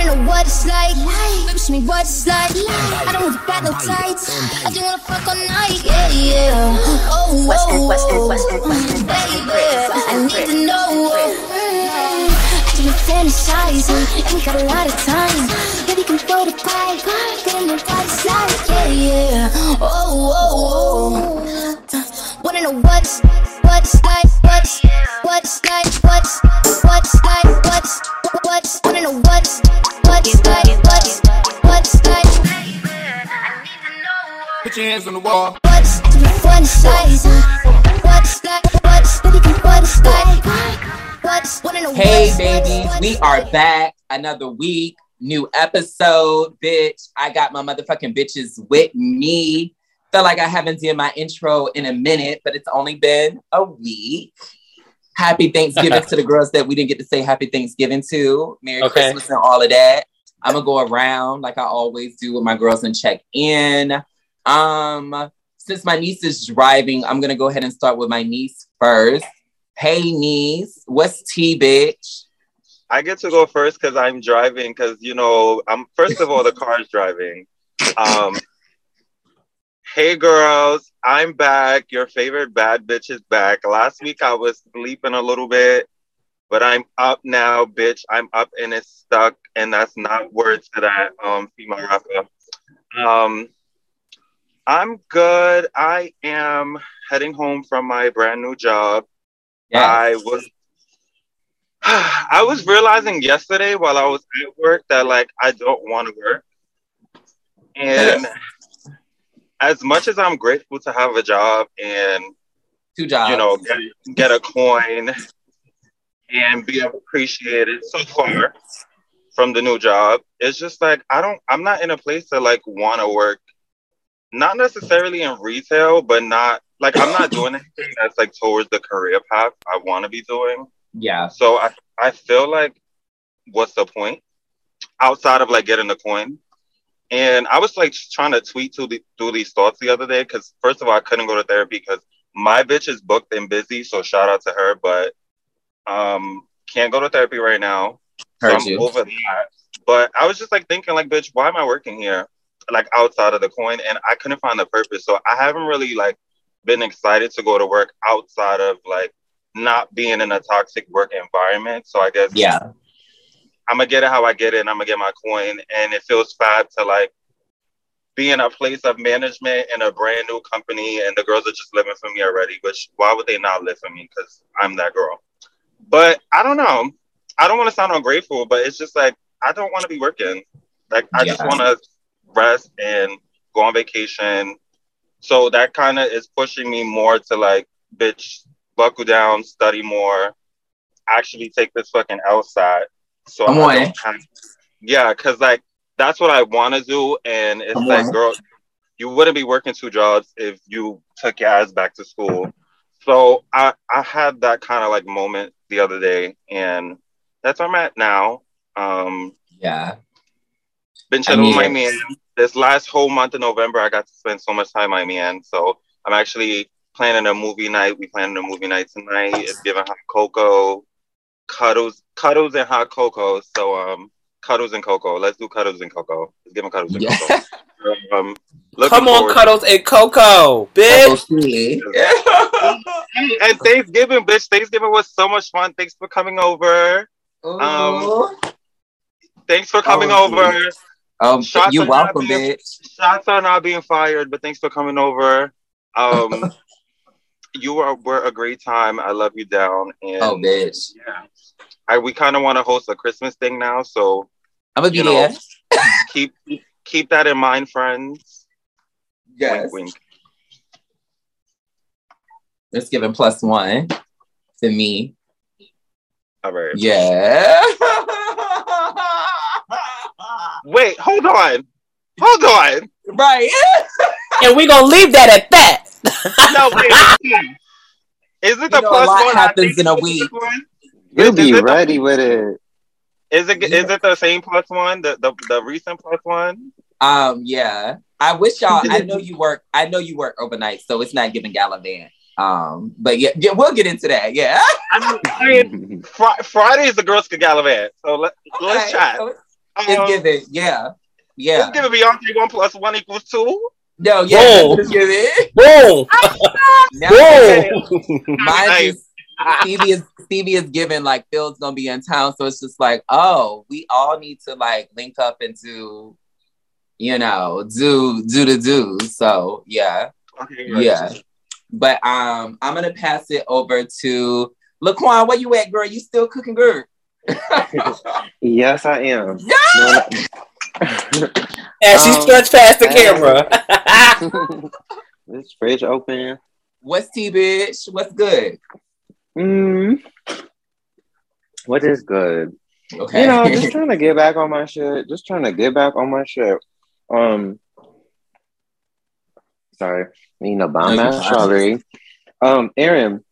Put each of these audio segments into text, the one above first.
Wanna know what it's like? Show me what it's like. I don't want got no tights. I just wanna fuck all night. Yeah, yeah. Oh, oh, oh. West End, West End. Baby, I need to know. I just and we got a lot of time. Baby, come throw the pipe. In your body slide. Yeah, yeah. Oh, oh, oh. Wanna know what's, what's like, what's, what's like, what's, what's like, what's, what's, wanna know what's, what's like, what's, what's like, Put your hands on the wall. what's, to be. What's like, what's, baby, what's like, what's, wanna know Hey, babies, we are back. Another week, new episode, bitch. I got my motherfucking bitches with me. Felt like I haven't done my intro in a minute, but it's only been a week. Happy Thanksgiving to the girls that we didn't get to say Happy Thanksgiving to. Merry Okay. Christmas and all of that. I'm gonna go around like I always do with my girls and check in. Um, since my niece is driving, I'm gonna go ahead and start with my niece first. Hey, niece, what's T, bitch? I get to go first because I'm driving. Because you know, I'm first of all the car's driving. Um, hey girls, I'm back. Your favorite bad bitch is back. Last week I was sleeping a little bit, but I'm up now, bitch. I'm up and it's stuck, and that's not words to that um female rapper. Um, I'm good. I am heading home from my brand new job. I was I was realizing yesterday while I was at work that like I don't want to work. And as much as I'm grateful to have a job and two jobs. you know get, get a coin and be appreciated so far from the new job, it's just like I don't I'm not in a place to like want to work not necessarily in retail, but not like I'm not doing anything that's like towards the career path I want to be doing. yeah, So I I feel like what's the point outside of like getting the coin? And I was like trying to tweet to the, through these thoughts the other day because first of all I couldn't go to therapy because my bitch is booked and busy. So shout out to her, but um can't go to therapy right now. So I'm you. over that. But I was just like thinking like, bitch, why am I working here? Like outside of the coin, and I couldn't find the purpose. So I haven't really like been excited to go to work outside of like not being in a toxic work environment. So I guess Yeah, I'm gonna get it how I get it, and I'm gonna get my coin. And it feels fab to like be in a place of management in a brand new company, and the girls are just living for me already. Which why would they not live for me? Because I'm that girl. But I don't know. I don't want to sound ungrateful, but it's just like I don't want to be working. Like I just want to rest and go on vacation. So that kind of is pushing me more to like, bitch, buckle down, study more, actually take this fucking LSAT. So Come I on. have, yeah, because like that's what I want to do, and it's Come like, on. girl, you wouldn't be working two jobs if you took your ass back to school. So I I had that kind of like moment the other day, and that's where I'm at now. Um, yeah. been chilling with my man. This last whole month of November, I got to spend so much time with my man. So I'm actually planning a movie night. We planning a movie night tonight. It's giving hot cocoa, cuddles, cuddles and hot cocoa. So um, cuddles and cocoa. Let's do cuddles and cocoa. Let's give giving cuddles and Yeah. cocoa. Um, Come on, Cuddles and Coco, bitch. Okay. And Thanksgiving, bitch. Thanksgiving was so much fun. Thanks for coming over. Ooh. Thanks for coming Oh, over. um, shots you're welcome, happening. bitch. shots are not being fired, but thanks for coming over. Um, you were, were a great time. I love you down, oh, and Oh, bitch. yeah, I, we kind of want to host a Christmas thing now, so I'm gonna be You know, there. keep keep that in mind, friends. Yes. Wink, wink. It's giving plus one to me. All right. Yeah. Wait, hold on, hold on. right. And we're gonna leave that at that. No, wait. Is it the You know, a plus lot one? I happens think in a week. plus? You'll be it the- ready with it. Is it is it the same plus one? The the, the recent plus one? Um, yeah. I wish y'all I know you work I know you work overnight, so it's not giving Gallivant. Um, but yeah, yeah, we'll get into that. Yeah. I mean, I mean Fri- Friday is the girls can gallivant, so let let's Okay, chat. so- it's giving, yeah. Yeah. It's giving Beyonce one plus one equals two. No, yeah, it's giving. Boom. Boom. Mine is Stevie is Stevie is given like Phil's gonna be in town, so it's just like, oh, we all need to like link up and do, you know, do do the do. So yeah, okay, right. yeah. But um, I'm gonna pass it over to Laquan. Where you at, girl? You still cooking, girl? yes, I am. Yeah. and she um, stretched past the camera. this fridge open. What's T, bitch? What's good? Mm, what is good? Okay. You know, just trying to get back on my shit. Just trying to get back on my shit. Um, sorry, you know, bomb ass strawberry. Um, Aaron,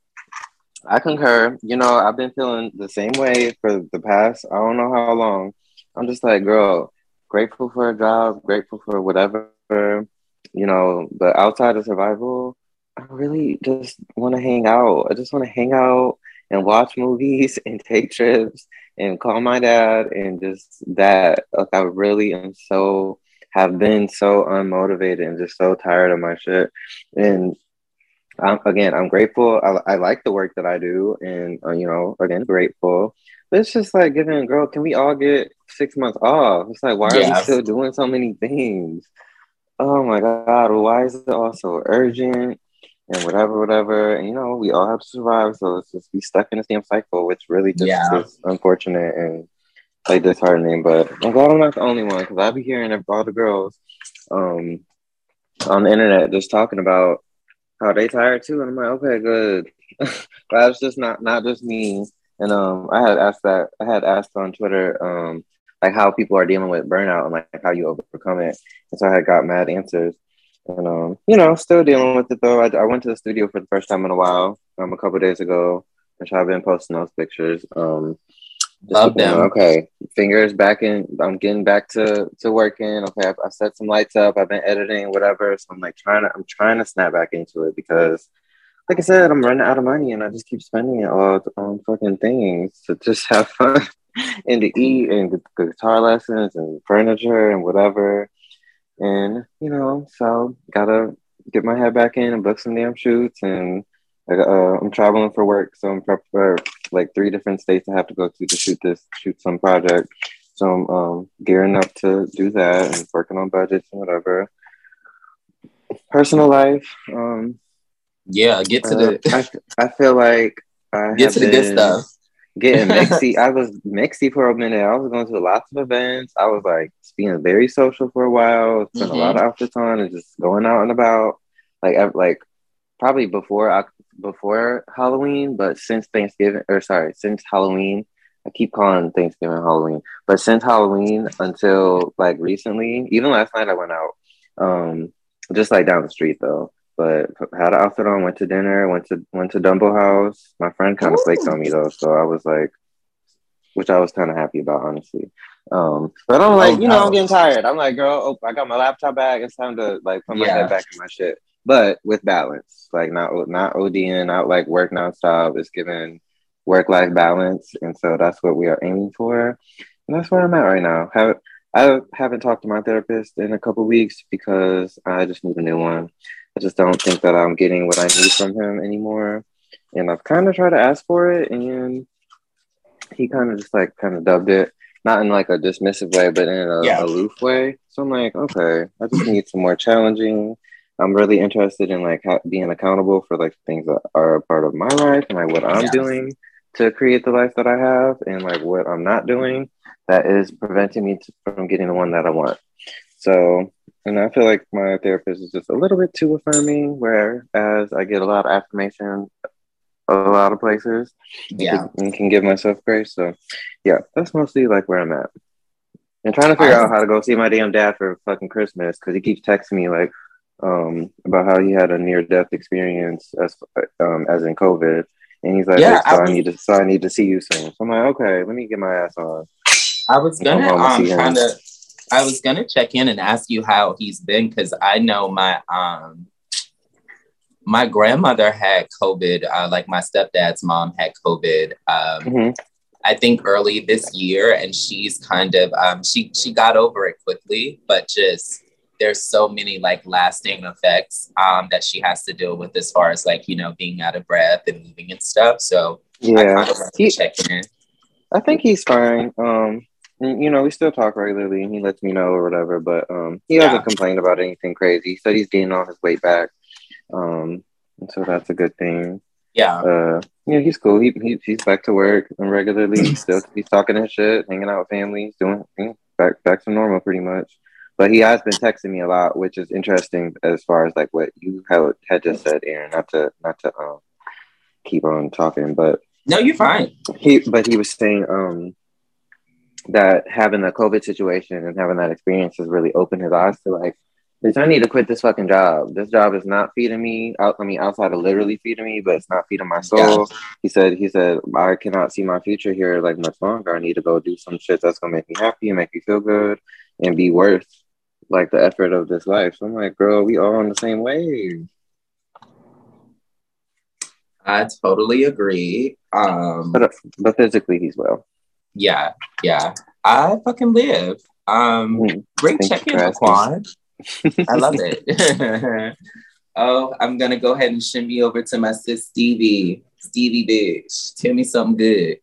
I concur. You know, I've been feeling the same way for the past I don't know how long. I'm just like, girl, grateful for a job, grateful for whatever, you know, but outside of survival, I really just want to hang out. I just want to hang out and watch movies and take trips and call my dad and just that. Like I really am so have been so unmotivated and just so tired of my shit. And I'm, again, I'm grateful. I, I like the work that I do, and uh, you know, again, grateful. It's just like giving a girl, can we all get six months off? It's like, why yes. are we still doing so many things? Oh my god, why is it all so urgent? and whatever, whatever. And you know, we all have to survive. So it's just be stuck in the same cycle, which really just yeah. is unfortunate and like disheartening. But I'm glad I'm not the only one because I'll be hearing all the girls um on the internet just talking about how they tired too. And I'm like, okay, good. but it's just not not just me. And um I had asked that I had asked on Twitter um like how people are dealing with burnout and like how you overcome it. And so I had got mad answers. And um, you know, still dealing with it though. I, I went to the studio for the first time in a while, um, a couple days ago, which I've been posting those pictures. Um, Love them. Okay, fingers back in. I'm getting back to to working. Okay, I, I set some lights up. I've been editing, whatever. So I'm like trying to. I'm trying to snap back into it because, like I said, I'm running out of money and I just keep spending it all on fucking things to just have fun and to eat and the guitar lessons and furniture and whatever. And, you know, so gotta get my head back in and book some damn shoots. And uh, I'm traveling for work. So I'm prepped for like three different states I have to go to to shoot this, shoot some project. So I'm um, gearing up to do that and working on budgets and whatever. Personal life. Um, yeah, get to uh, the. I, I feel like I get to the good stuff getting mixy. I was mixy for a minute. I was going to lots of events. I was like being very social for a while. Spent mm-hmm. a lot of outfits on and just going out and about. Like I, like probably before I, before Halloween, but since Thanksgiving or sorry, since Halloween, I keep calling Thanksgiving Halloween, but since Halloween until like recently, even last night I went out, um, just like down the street though but had an outfit on, went to dinner, went to went to Dumbo House. My friend kind of flaked on me though, so I was like, which I was kind of happy about, honestly. Um, but I'm like, oh, you know, I'm getting tired. I'm like, girl, oh, I got my laptop back. It's time to like put my yeah. head back in my shit, but with balance, like not not ODing, not like work nonstop. It's giving work life balance, and so that's what we are aiming for, and that's where I'm at right now. Have I haven't talked to my therapist in a couple weeks because I just need a new one. I just don't think that I'm getting what I need from him anymore. And I've kind of tried to ask for it, and he kind of just like kind of dubbed it, not in like a dismissive way, but in a yeah. aloof way. So I'm like, okay, I just need some more challenging. I'm really interested in like ha- being accountable for like things that are a part of my life and like what I'm yeah. doing to create the life that I have, and like what I'm not doing that is preventing me to, from getting the one that I want. So and I feel like my therapist is just a little bit too affirming, whereas I get a lot of affirmation a lot of places. Yeah. And can give myself grace. So yeah, that's mostly like where I'm at. And trying to figure I, out how to go see my damn dad for fucking Christmas because he keeps texting me like um about how he had a near death experience as um as in COVID. And he's like, yeah, hey, so I, I, need to so I need to see you soon. So I'm like, okay, let me get my ass on. I was gonna um kind of I was gonna check in and ask you how he's been because I know my um my grandmother had COVID. Uh, like my stepdad's mom had COVID. Um, mm-hmm. I think early this year, and she's kind of um, she she got over it quickly, but just there's so many like lasting effects um, that she has to deal with as far as like you know being out of breath and moving and stuff. So Yeah. I kind of He- check in. I think he's fine. Um, and, you know, we still talk regularly, and he lets me know or whatever. But um, he hasn't complained about anything crazy. He said he's gaining all his weight back. Um, and so that's a good thing. Yeah, Uh, yeah, he's cool. He, he he's back to work regularly. He's still, he's talking his shit, hanging out with family, doing yeah, back back to normal pretty much. But he has been texting me a lot, which is interesting as far as like what you had, had just said, Aaron. Not to not to um keep on talking, but no, you're fine. he but he was saying um that having the COVID situation and having that experience has really opened his eyes to like, bitch, I need to quit this fucking job. This job is not feeding me. Out, I mean, outside of literally feeding me, but it's not feeding my soul. He said, he said, I cannot see my future here like much longer. I need to go do some shit that's gonna make me happy and make me feel good and be worth like the effort of this life. So I'm like, girl, we all on the same wave. I totally agree. Um, But but physically, he's well. Yeah, yeah, I fucking live. Um, Mm. great Thank check in, for Laquan. I love it. oh, I'm gonna go ahead and shimmy over to my sis Stevie. Stevie bitch, tell me something good.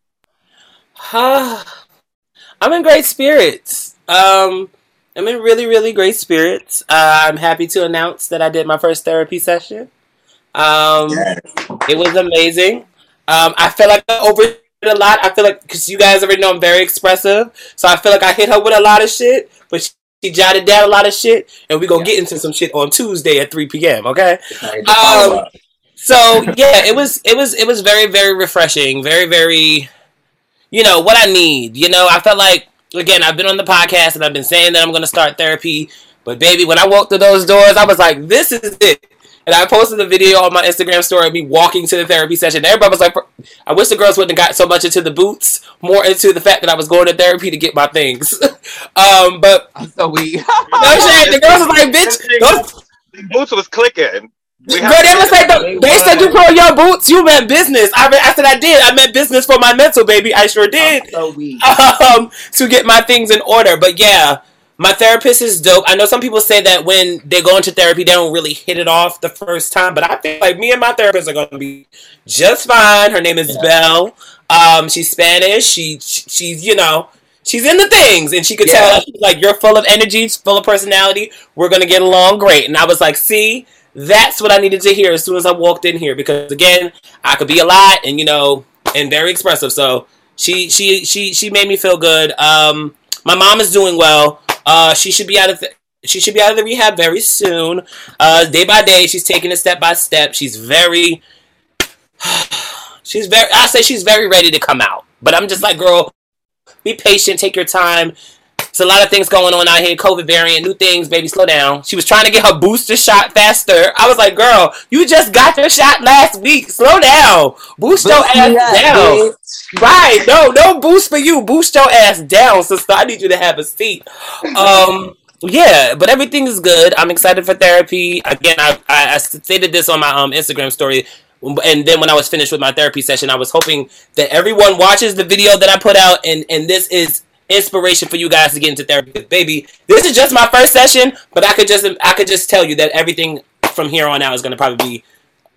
I'm in great spirits. Um, I'm in really, really great spirits. Uh, I'm happy to announce that I did my first therapy session. Um, It was amazing. Um, I feel like I overdid a lot. I feel like because you guys already know I'm very expressive, so I feel like I hit her with a lot of shit, but she, she jotted down a lot of shit, and we gonna Yeah. get into some shit on Tuesday at 3 p.m. Okay. Sorry. Um, so yeah, it was it was it was very very refreshing, very very, you know what I need. You know, I felt like again I've been on the podcast and I've been saying that I'm gonna start therapy, but baby, when I walked through those doors, I was like, this is it. And I posted a video on my Instagram story of me walking to the therapy session. Everybody was like, I wish the girls wouldn't have got so much into the boots, more into the fact that I was going to therapy to get my things. um, but I'm so weak. no shit, the girls was like, bitch, those, boots was clicking. We Girl, they was like, They the, they said you was. put on your boots, you meant business. I, re- I said I did. I meant business for my mental, baby. I sure did. I'm so weak. Um, to get my things in order. But yeah, my therapist is dope. I know some people say that when they go into therapy, they don't really hit it off the first time. But I feel like me and my therapist are going to be just fine. Her name is Yeah. Belle. Um, she's Spanish. She, she she's you know she's in the things, and she could Yeah. tell like you're full of energy, full of personality. We're gonna get along great. And I was like, see. That's what I needed to hear as soon as I walked in here because again, I could be a lot and you know and very expressive. So she she she she made me feel good. Um, my mom is doing well. Uh, she should be out of the, she should be out of the rehab very soon. Uh, day by day, she's taking it step by step. She's very she's very I say she's very ready to come out. But I'm just like, girl, be patient, take your time. There's a lot of things going on out here. COVID variant, new things, baby, slow down. She was trying to get her booster shot faster. I was like, girl, you just got your shot last week. Slow down. Boost your ass up, down. bitch. Right. No, no boost for you. Boost your ass down, sister. I need you to have a seat. Um, yeah, but everything is good. I'm excited for therapy. Again, I, I, I stated this on my um Instagram story. And then when I was finished with my therapy session, I was hoping that everyone watches the video that I put out, and and this is inspiration for you guys to get into therapy. Baby, this is just my first session, but I could just I could just tell you that everything from here on out is going to probably be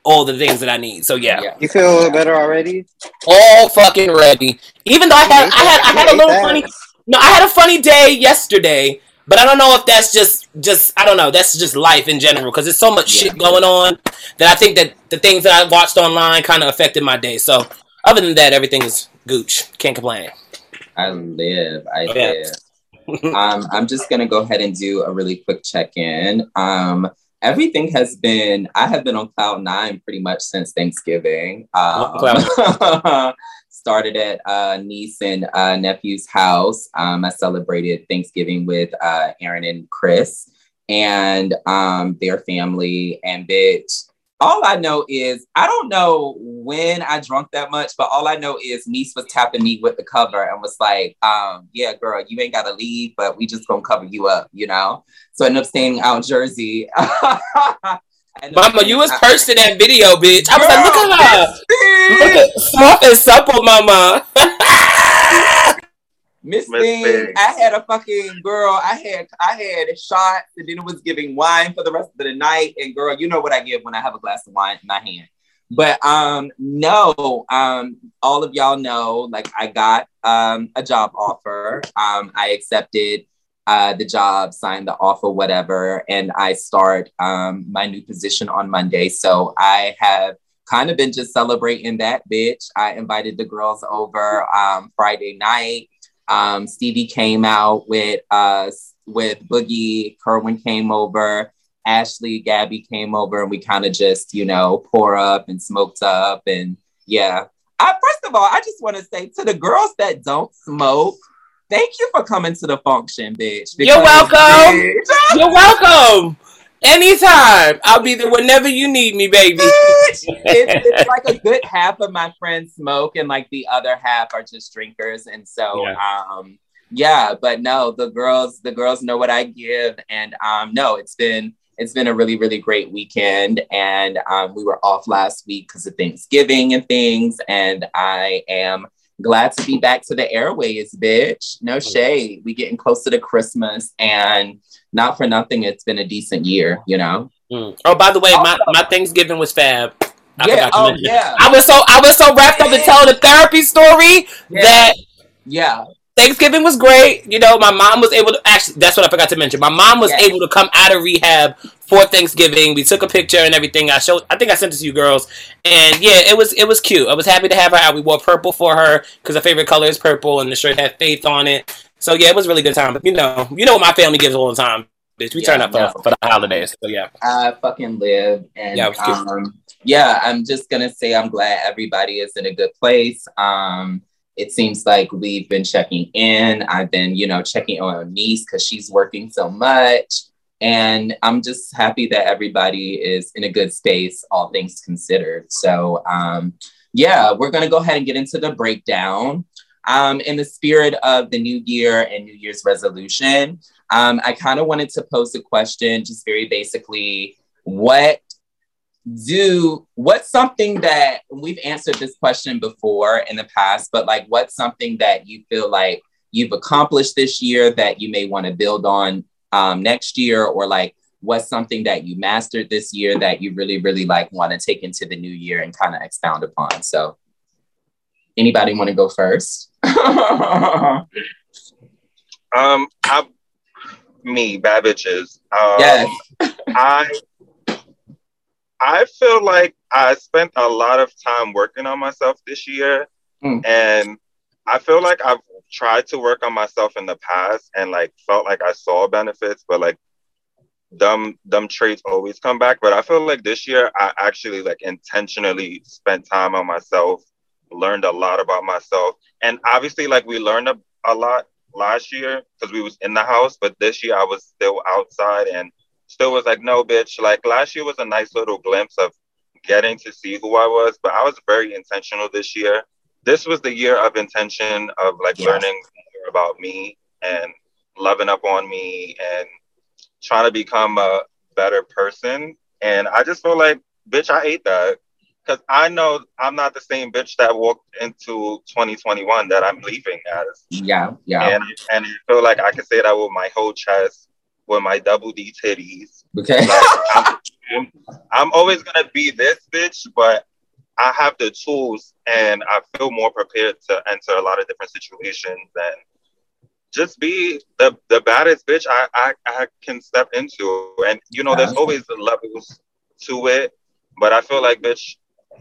all the things that I need. So yeah, Yeah. You feel a little better already? all fucking ready. Even though I had I had I had a little funny no, I had a funny day yesterday, but I don't know if that's just just I don't know. That's just life in general because there's so much Yeah. shit going on that I think that the things that I watched online kind of affected my day. So other than that, everything is gooch. Can't complain. I live. I Oh, yeah. live. um, I'm just gonna go ahead and do a really quick check-in. Um, everything has been. I have been on cloud nine pretty much since Thanksgiving. Um, started at uh, niece and uh, nephew's house. Um, I celebrated Thanksgiving with uh, Aaron and Chris and um, their family. And bitch, all I know is I don't know when I drunk that much, but all I know is niece was tapping me with the cover and was like, um, "Yeah, girl, you ain't gotta leave, but we just gonna cover you up," you know. So I ended up staying out in Jersey. Mama, you was cursed in that video, bitch. I was like, look at her. Look at soft and supple, mama. Miss Thing. I had a fucking girl. I had I had shots, and then it was giving wine for the rest of the night. And girl, you know what I give when I have a glass of wine in my hand. But um, no, um, all of y'all know, like I got um a job offer. Um, I accepted uh the job, signed the offer, whatever, and I start um my new position on Monday. So I have kind of been just celebrating that bitch. I invited the girls over um Friday night. Um, Stevie came out with us with Boogie. Kerwin came over. Ashley, Gabby came over, and we kind of just, you know, pour up and smoked up, and yeah. I, first of all, I just want to say to the girls that don't smoke, thank you for coming to the function, bitch. You're welcome. bitch, You're welcome. Anytime. I'll be there whenever you need me, baby. it's, it's like a good half of my friends smoke and like the other half are just drinkers. And so um yeah but no the girls the girls know what i give. And um no it's been it's been a really really great weekend. And um we were off last week because of thanksgiving and things. And i am glad to be back to the airways bitch. No shade. We getting closer to christmas. And not for nothing it's been a decent year you know Mm. Oh, by the way, my, my Thanksgiving was fab. I yeah oh yeah I was so I was so wrapped up in telling the therapy story Yeah. that yeah Thanksgiving was great. You know, my mom was able to actually. That's what I forgot to mention. My mom was Yes. able to come out of rehab for Thanksgiving. We took a picture and everything. I showed. I think I sent it to you girls. And yeah, it was it was cute. I was happy to have her out. We wore purple for her because her favorite color is purple, and the shirt had faith on it. So yeah, it was a really good time. But you know, you know what my family gives all the time. Bitch, we Yeah, turn up for, no. for the holidays. So yeah, I fucking live. And Yeah, it was cute. um, yeah, I'm just gonna say I'm glad everybody is in a good place. Um, it seems like we've been checking in. I've been, you know, checking on niece because she's working so much. And I'm just happy that everybody is in a good space, all things considered. So um, yeah, we're gonna go ahead and get into the breakdown. Um, in the spirit of the new year and New Year's resolution, um, I kind of wanted to pose a question, just very basically, what do what's something that we've answered this question before in the past, but like what's something that you feel like you've accomplished this year that you may want to build on um, next year, or like what's something that you mastered this year that you really, really like want to take into the new year and kind of expound upon. So, anybody want to go first? Um, I, me, bad bitches. Um, yes. I, I feel like I spent a lot of time working on myself this year, Mm. and I feel like I've tried to work on myself in the past and like felt like I saw benefits, but like dumb dumb traits always come back. But I feel like this year I actually like intentionally spent time on myself, learned a lot about myself, and obviously like we learned a, a lot last year because we was in the house, but this year I was still outside and still was like, no, bitch. Like last year was a nice little glimpse of getting to see who I was, but I was very intentional this year. This was the year of intention of like Yes. learning more about me and loving up on me and trying to become a better person. And I just feel like, bitch, I ate that. Cause I know I'm not the same bitch that walked into 2021 that I'm leaving as. Yeah. Yeah. And and I feel like I can say that with my whole chest, with my double D titties. Okay. Like, I'm, I'm, I'm always gonna be this bitch, but I have the tools and I feel more prepared to enter a lot of different situations and just be the the baddest bitch I, I, I can step into. And you know, there's always the levels to it, but I feel like bitch,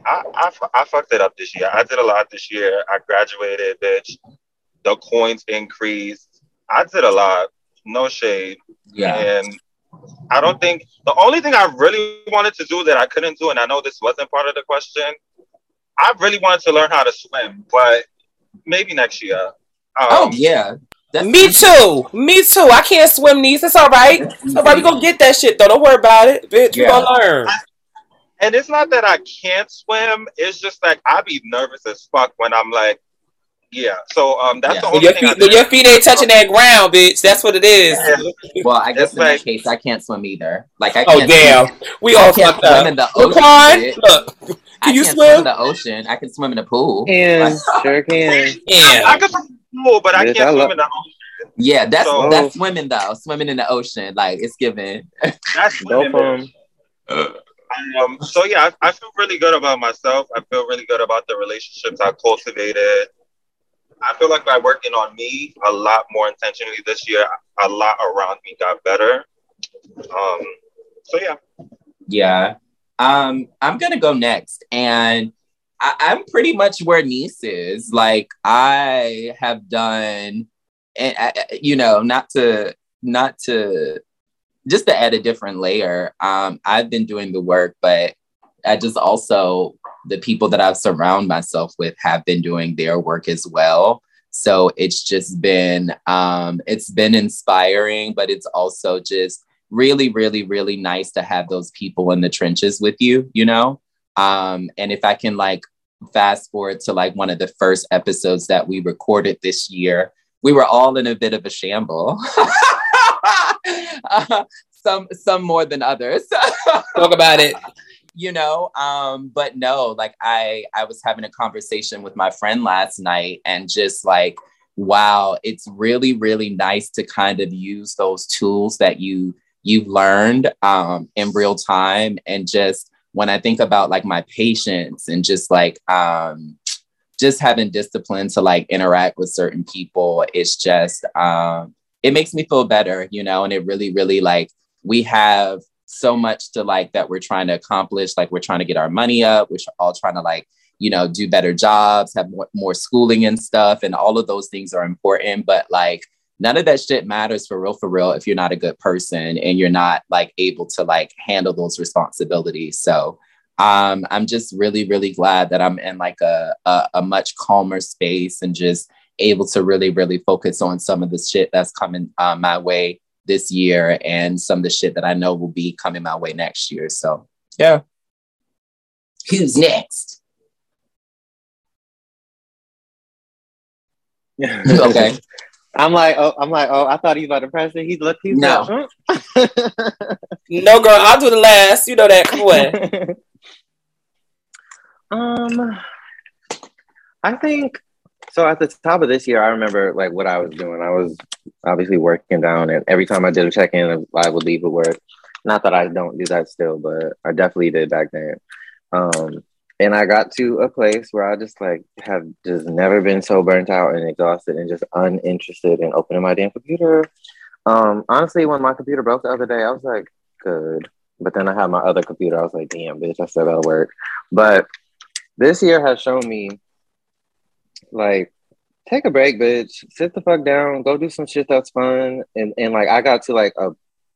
I, I, I fucked it up this year. I did a lot this year. I graduated, bitch. The coins increased. I did a lot. No shade. yeah. And I don't think the only thing I really wanted to do that I couldn't do, and I know this wasn't part of the question, I really wanted to learn how to swim, but maybe next year. Um, Oh yeah. That's Me too. Me too. I can't swim, niece. It's all right. It's all right. We gonna get that shit though. Don't worry about it, bitch. We Yeah. gonna learn. And it's not that I can't swim. It's just like I be nervous as fuck when I'm like, yeah. So um, that's Yeah. the only your thing. I feet, when did. your feet ain't touching that ground, bitch. That's what it is. Yeah. Well, I guess It's in that case, I can't swim either. Like I Oh can't. damn, Swim, we I all can't swim up. in the ocean. Laquan, bitch. look, I you can't swim? in the ocean. I can swim in the pool. Can sure can. yeah. I could cool, but I Bitch, can't I swim in the ocean. Yeah, that's So- that's swimming though. Swimming in the ocean, like it's given. That's Dope swimming. um, Um, so yeah, I, I feel really good about myself. I feel really good about the relationships I cultivated. I feel like by working on me a lot more intentionally this year, a lot around me got better. Um, so yeah, Yeah. Um, I'm gonna go next, and I, I'm pretty much where Niece is. Like I have done, and I- you know, not to not to just to add a different layer. Um, I've been doing the work, but I just also the people that I've surrounded myself with have been doing their work as well. So it's just been um, it's been inspiring, but it's also just really, really, really nice to have those people in the trenches with you, you know? Um, and if I can like fast forward to like one of the first episodes that we recorded this year, we were all in a bit of a shamble. Uh, some some more than others. Talk about it. You know um but no like i i was having a conversation with my friend last night and just like wow it's really really nice to kind of use those tools that you you've learned um in real time and just when i think about like my patience and just like um just having discipline to like interact with certain people it's just um it makes me feel better you know and it really really like we have so much to like that we're trying to accomplish. Like we're trying to get our money up. We're all trying to like, you know, do better jobs, have more, more schooling and stuff. And all of those things are important. But like none of that shit matters for real, for real, if you're not a good person and you're not like able to like handle those responsibilities. So um, I'm just really, really glad that I'm in like a, a, a much calmer space and just able to really, really focus on some of the shit that's coming uh, my way this year and some of the shit that I know will be coming my way next year. So yeah. Who's next? Yeah. okay. I'm like, oh, I'm like, oh, I thought he was about to press it. He's look, he's No. like, No, girl, I'll do the last. You know that. Come on. um, I think so. At the top of this year, I remember like what I was doing. I was obviously working down, and every time I did a check in, I would leave at work. Not that I don't do that still, but I definitely did back then. Um, and I got to a place where I just like have just never been so burnt out and exhausted and just uninterested in opening my damn computer. Um, honestly, when my computer broke the other day, I was like, good. But then I had my other computer. I was like, damn, bitch, I still gotta work. But this year has shown me, like, take a break, bitch. Sit the fuck down. Go do some shit that's fun. And and like, I got to like a,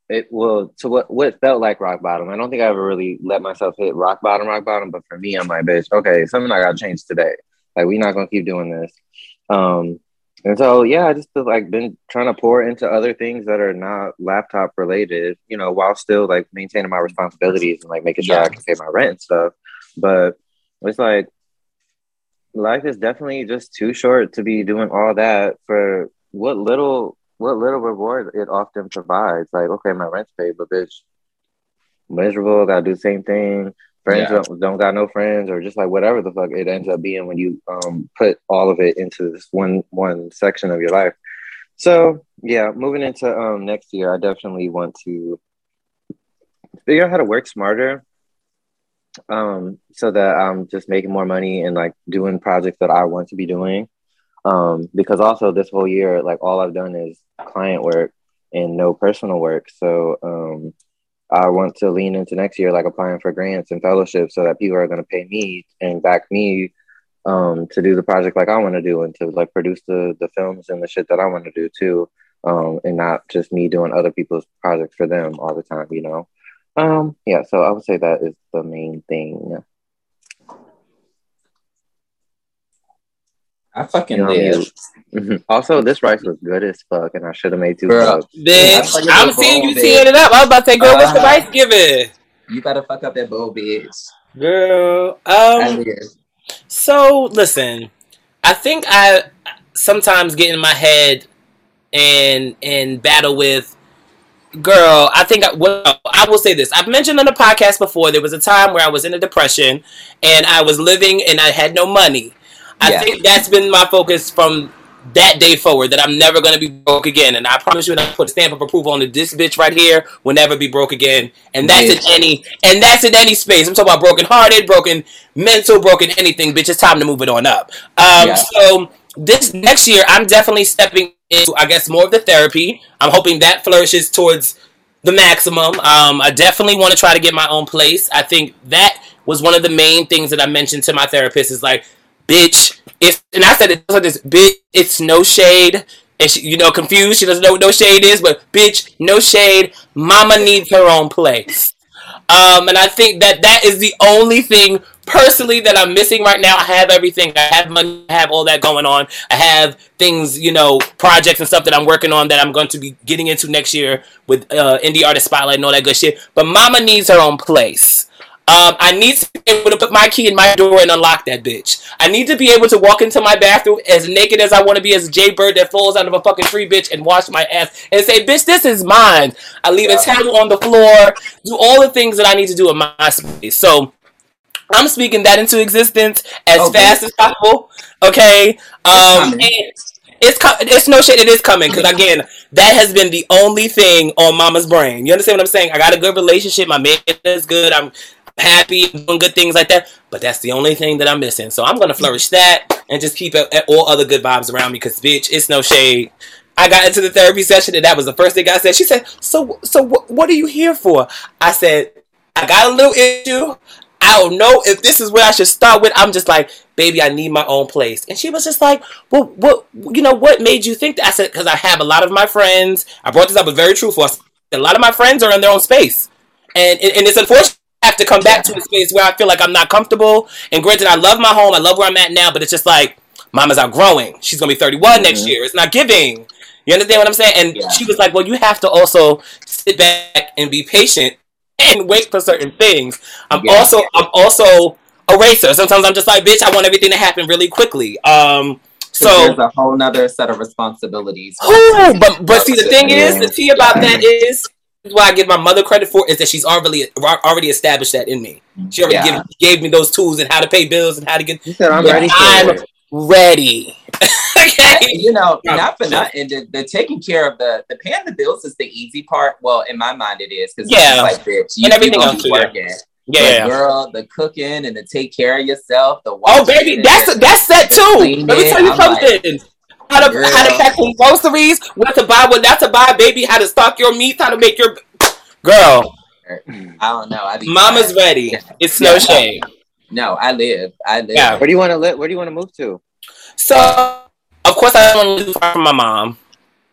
it well to what what felt like rock bottom. I don't think I ever really let myself hit rock bottom, rock bottom. But for me, I'm like, bitch, okay, something I gotta change today. Like, we not gonna keep doing this. Um, and so, yeah, I just feel like been trying to pour into other things that are not laptop related, you know, while still like maintaining my responsibilities and like making sure Yeah. I can pay my rent and stuff. But it's like life is definitely just too short to be doing all that for what little what little reward it often provides. Like, okay, my rent's paid, but bitch, miserable, gotta do the same thing. Friends Yeah. don't, don't got no friends, or just like whatever the fuck it ends up being when you um put all of it into this one one section of your life. So yeah, moving into um next year, I definitely want to figure out how to work smarter. Um, so that I'm just making more money and like doing projects that I want to be doing. Um, because also this whole year, like all I've done is client work and no personal work. So um I want to lean into next year, like applying for grants and fellowships so that people are going to pay me and back me um, to do the project like I want to do and to like produce the, the films and the shit that I want to do too. Um, and not just me doing other people's projects for them all the time, you know? Um, yeah, so I would say that is the main thing. I fucking You know, live. Mhm. Also, this rice was good as fuck, and I should have made two cups. Bitch, I'm seeing you teeing it up. I was about to say, girl, what's the Uh, rice giving? You better fuck up that bowl, bitch. Girl, um, so listen, I think I sometimes get in my head and and battle with girl. I think I, well, I will say this. I've mentioned on the podcast before. There was a time where I was in a depression and I was living and I had no money. I Yeah. think that's been my focus from that day forward that I'm never gonna be broke again. And I promise you, and I put a stamp of approval on this bitch right here will never be broke again. And that's in any and that's in any space. I'm talking about broken hearted, broken mental, broken anything. Bitch, it's time to move it on up. Um, yeah. so this next year, I'm definitely stepping into, I guess, more of the therapy. I'm hoping that flourishes towards the maximum. Um, I definitely want to try to get my own place. I think that was one of the main things that I mentioned to my therapist is like, bitch, if and I said it like this, bitch, it's no shade. And she, you know, confused. She doesn't know what no shade is, but bitch, no shade. Mama needs her own place. Um, and I think that that is the only thing personally that I'm missing right now. I have everything. I have money. I have all that going on. I have things, you know, projects and stuff that I'm working on that I'm going to be getting into next year with uh, indie artist spotlight and all that good shit. But Mama needs her own place. Um, I need to be able to put my key in my door and unlock that bitch. I need to be able to walk into my bathroom as naked as I want to be as a Jay Bird that falls out of a fucking tree, bitch, and wash my ass and say, bitch, this is mine. I leave a towel on the floor, do all the things that I need to do in my space. So I'm speaking that into existence as okay. fast as possible. Okay. Um, it's, it's it's no shit. It is coming because again, that has been the only thing on Mama's brain. You understand what I'm saying? I got a good relationship. My man is good. I'm happy, doing good things like that. But that's the only thing that I'm missing. So I'm gonna flourish that and just keep all other good vibes around me. Because bitch, it's no shade. I got into the therapy session and that was the first thing I said. She said, "So, so wh- what are you here for?" I said, "I got a little issue. I don't know if this is where I should start with. I'm just like, baby, I need my own place. And she was just like, well, what, you know, what made you think that? I said, because I have a lot of my friends. I brought this up, but very truthful. A lot of my friends are in their own space. And, and it's unfortunate I have to come back to a space where I feel like I'm not comfortable. And granted, I love my home. I love where I'm at now, but it's just like, mama's outgrowing. She's going to be 31 mm-hmm. next year. It's not giving. You understand what I'm saying? And yeah. she was like, well, you have to also sit back and be patient and wait for certain things. I'm yeah. also I'm also a racer. Sometimes I'm just like, bitch, I want everything to happen really quickly. Um, so there's a whole nother set of responsibilities. Ooh, but but see, the thing is, the tea about that is why I give my mother credit for is that she's already already established that in me. She already yeah. gave, gave me those tools and how to pay bills and how to get. You said I'm ready. I'm ready. okay. You know, not for nothing. The, the, taking care of the the paying the bills is the easy part. Well, in my mind, it is because yeah, like bitch, you, and everything else working. Yeah, girl, the cooking and the take care of yourself. The oh baby, that's that's that too. Let me tell you something. Like, how to girl. how to pack some groceries, what to buy, what not to buy, baby. How to stock your meat, how to make your girl. I don't know. I Mama's ready. It's no shame. No, I live. I live. Yeah. Where do you want to live? Where do you want to move to? So, of course, I don't want to move far from my mom.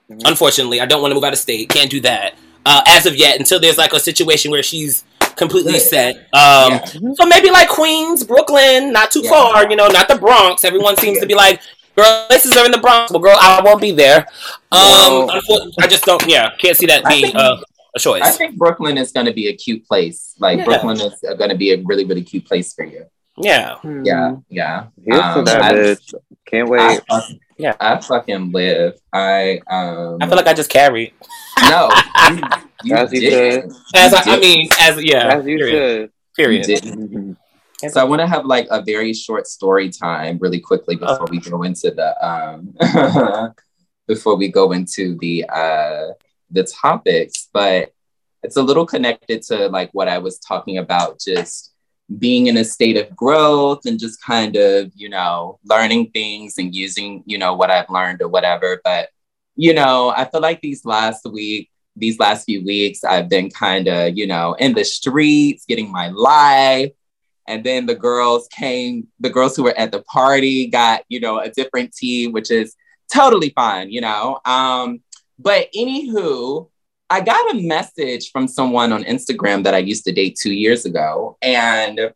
Mm-hmm. Unfortunately, I don't want to move out of state. Can't do that uh, as of yet until there's like a situation where she's completely Good. set. Um, yeah. So maybe like Queens, Brooklyn, not too yeah. far. You know, not the Bronx. Everyone seems to be like, girl, places are in the Bronx. Well, girl, I won't be there. Um, I just don't. Yeah, can't see that being uh, a choice. I think Brooklyn is going to be a cute place. Like yeah. Brooklyn is going to be a really, really cute place for you. Yeah. Yeah. Yeah. Here's um, that bitch. Can't wait. I, yeah. I fucking live. I um I feel like I just carried. No. You, you as you did. As I, I, mean, as yeah. As you period. should. Period. So I want to have like a very short story time really quickly before we go into the um before we go into the uh the topics, but it's a little connected to like what I was talking about just being in a state of growth and just kind of, you know, learning things and using, you know, what I've learned or whatever. But, you know, I feel like these last week, these last few weeks, I've been kind of, you know, in the streets, getting my life. And then the girls came, the girls who were at the party got, you know, a different team, which is totally fine, you know. Um, but anywho, I got a message from someone on Instagram that I used to date two years ago, and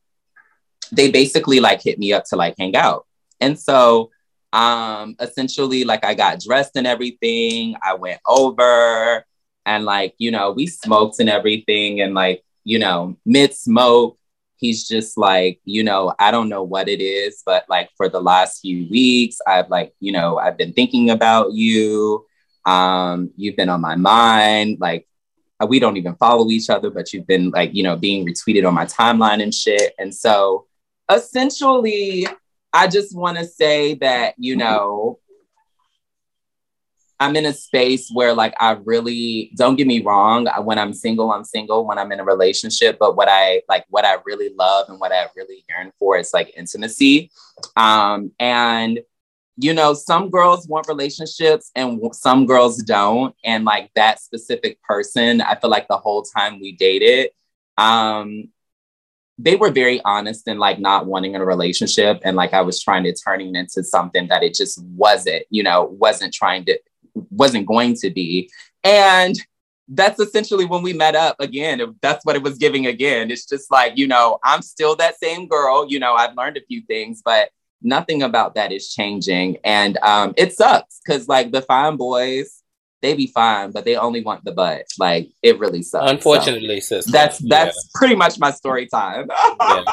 they basically like hit me up to like hang out. And so um essentially like I got dressed and everything. I went over and like, you know, we smoked and everything and like, you know, mid smoke, he's just like, you know, I don't know what it is, but like for the last few weeks, I've like, you know, I've been thinking about you um, you've been on my mind. Like, uh, we don't even follow each other, but you've been like, you know, being retweeted on my timeline and shit. And so essentially, I just want to say that, you know, I'm in a space where like I really don't get me wrong. When I'm single, I'm single. When I'm in a relationship, but what I like, what I really love and what I really yearn for is like intimacy. Um, and you know, some girls want relationships and some girls don't. And like that specific person, I feel like the whole time we dated, um, they were very honest and like not wanting a relationship. And like I was trying to turn it into something that it just wasn't, you know, wasn't trying to, wasn't going to be. And that's essentially when we met up again. That's what it was giving again. It's just like, you know, I'm still that same girl. You know, I've learned a few things, but nothing about that is changing. And um, it sucks because like the fine boys, they be fine, but they only want the butt. Like it really sucks. Unfortunately, so sister. That's that's yeah. pretty much my story time. yeah.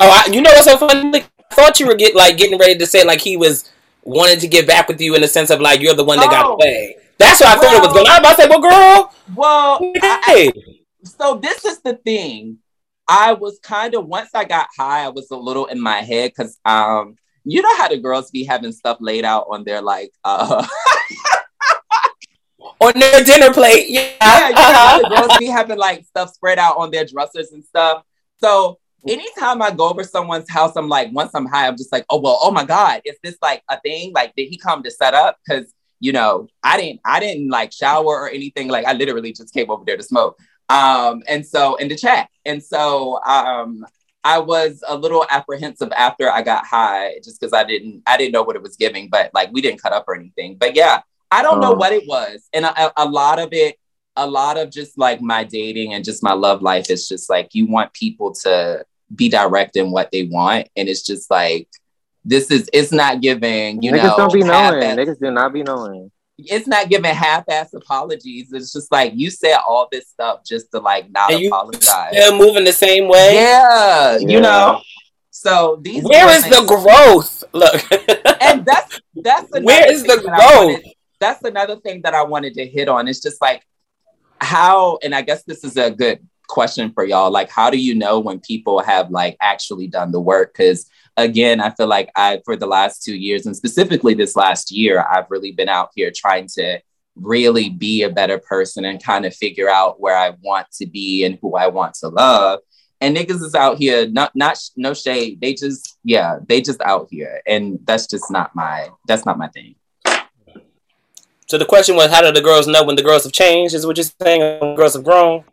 Oh, I, you know what's so funny? I thought you were get like getting ready to say like he was wanting to get back with you in the sense of like you're the one that oh. got away. That's what I well, thought it was going. On. I was about to say, well, girl. Well, hey. I, so this is the thing. I was kind of once I got high, I was a little in my head because um, you know how the girls be having stuff laid out on their like uh on their dinner plate. Yeah, yeah you know the girls be having like stuff spread out on their dressers and stuff. So anytime I go over someone's house, I'm like, once I'm high, I'm just like, oh well, oh my god, is this like a thing? Like, did he come to set up? Because you know, I didn't, I didn't like shower or anything. Like, I literally just came over there to smoke. Um, and so in the chat, and so um, I was a little apprehensive after I got high, just because I didn't, I didn't know what it was giving. But like, we didn't cut up or anything. But yeah, I don't know oh. what it was, and a, a lot of it a lot of just like my dating and just my love life is just like you want people to be direct in what they want. And it's just like, this is, it's not giving, you Niggas know. don't be knowing. Niggas do not be knowing. It's not giving half-ass apologies. It's just like you said all this stuff just to like not and apologize. Still moving the same way. Yeah, yeah. you know. So these. Where is the growth? Look, and that's that's where is the growth? Wanted, that's another thing that I wanted to hit on. It's just like how, and I guess this is a good question for y'all like how do you know when people have like actually done the work because again i feel like i for the last two years and specifically this last year i've really been out here trying to really be a better person and kind of figure out where i want to be and who i want to love and niggas is out here not not no shade they just yeah they just out here and that's just not my that's not my thing so the question was how do the girls know when the girls have changed is what you're saying when girls have grown